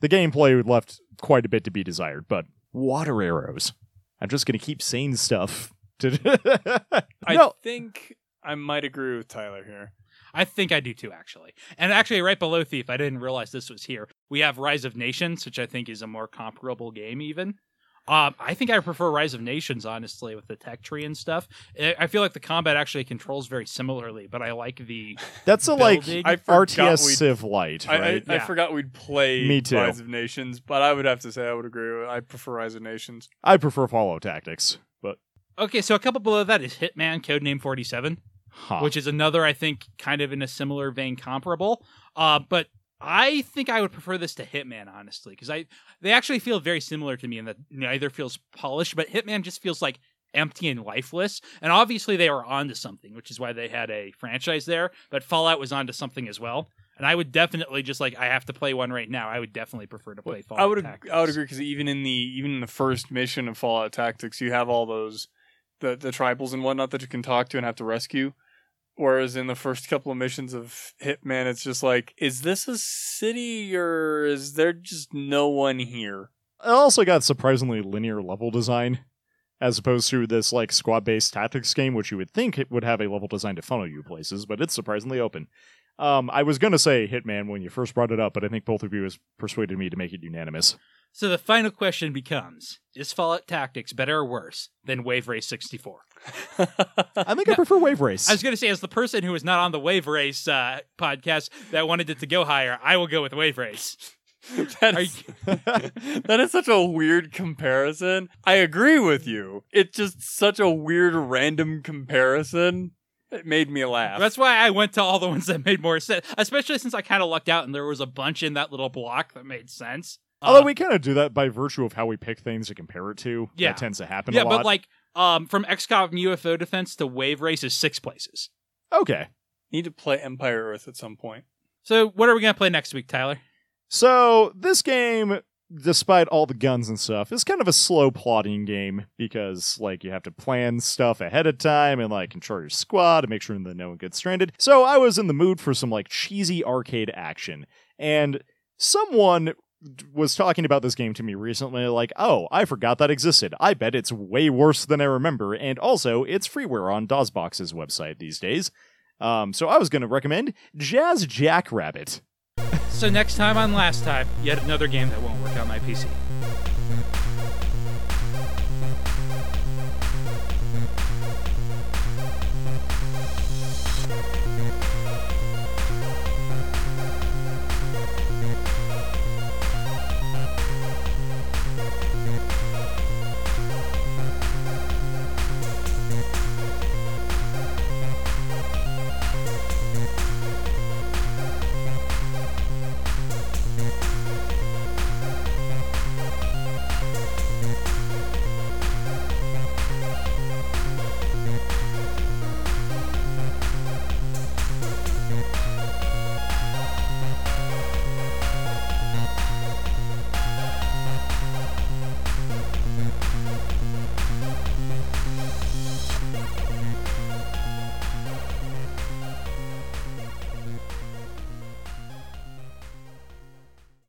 B: the gameplay left quite a bit to be desired, but water arrows. I'm just going to keep saying stuff. To (laughs)
C: I
B: no,
C: think I might agree with Tyler here.
A: I think I do too, actually. And actually, right below Thief, I didn't realize this was here. We have Rise of Nations, which I think is a more comparable game, even. Um, I think I prefer Rise of Nations, honestly, with the tech tree and stuff. I I feel like the combat actually controls very similarly, but I like the.
B: That's a like
C: I
B: RTS
C: we'd-
B: Civ Light,
C: I,
B: right?
C: I, I
A: Yeah.
C: forgot we'd play
B: Me too.
C: Rise of Nations, but I would have to say I would agree. With, I prefer Rise of Nations.
B: I prefer Fallout Tactics, but
A: Okay, so a couple below that is Hitman Codename 47.
B: huh.
A: which is another I think kind of in a similar vein comparable. Uh, but I think I would prefer this to Hitman honestly because I they actually feel very similar to me in that neither feels polished, but Hitman just feels like empty and lifeless. And obviously they were onto something, which is why they had a franchise there. But Fallout was onto something as well. And I would definitely just like I have to play one right now. I would definitely prefer to play Fallout.
C: I would
A: Tactics.
C: I would agree because even in the even in the first mission of Fallout Tactics, you have all those the the tribals and whatnot that you can talk to and have to rescue. Whereas in the first couple of missions of Hitman, it's just like, is this a city or is there just no one here?
B: it also got surprisingly linear level design as opposed to this like squad-based tactics game which you would think it would have a level design to funnel you places but it's surprisingly open um, i was going to say hitman when you first brought it up but i think both of you has persuaded me to make it unanimous
A: So the final question becomes: Is Fallout Tactics better or worse than Wave Race 64? (laughs)
B: i think i prefer wave race
A: I was going to say, as the person who is not on the Wave Race uh, podcast that wanted it to go higher, I will go with Wave Race. (laughs)
C: that,
A: Are
C: is, (laughs) that is such a weird comparison. I agree with you. It's just such a weird random comparison. It made me laugh.
A: That's why I went to all the ones that made more sense, especially since I kind of lucked out and there was a bunch in that little block that made sense.
B: Although
A: Uh,
B: we kind of do that by virtue of how we pick things to compare it to
A: Yeah.
B: that tends to happen
A: yeah,
B: a lot
A: but like um, from XCOM UFO Defense to Wave Race is six places.
B: okay
C: Need to play Empire Earth at some point.
A: So what are we going to play next week, Tyler?
B: So this game, despite all the guns and stuff, is kind of a slow plotting game because like you have to plan stuff ahead of time and like control your squad and make sure that no one gets stranded. So I was in the mood for some like cheesy arcade action, and someone was talking about this game to me recently, like, oh, I forgot that existed. I bet it's way worse than I remember, and also it's freeware on DOSBox's website these days. Um, so I was going to recommend Jazz Jackrabbit.
A: so next time on Last Time, yet another game that won't work on my PC.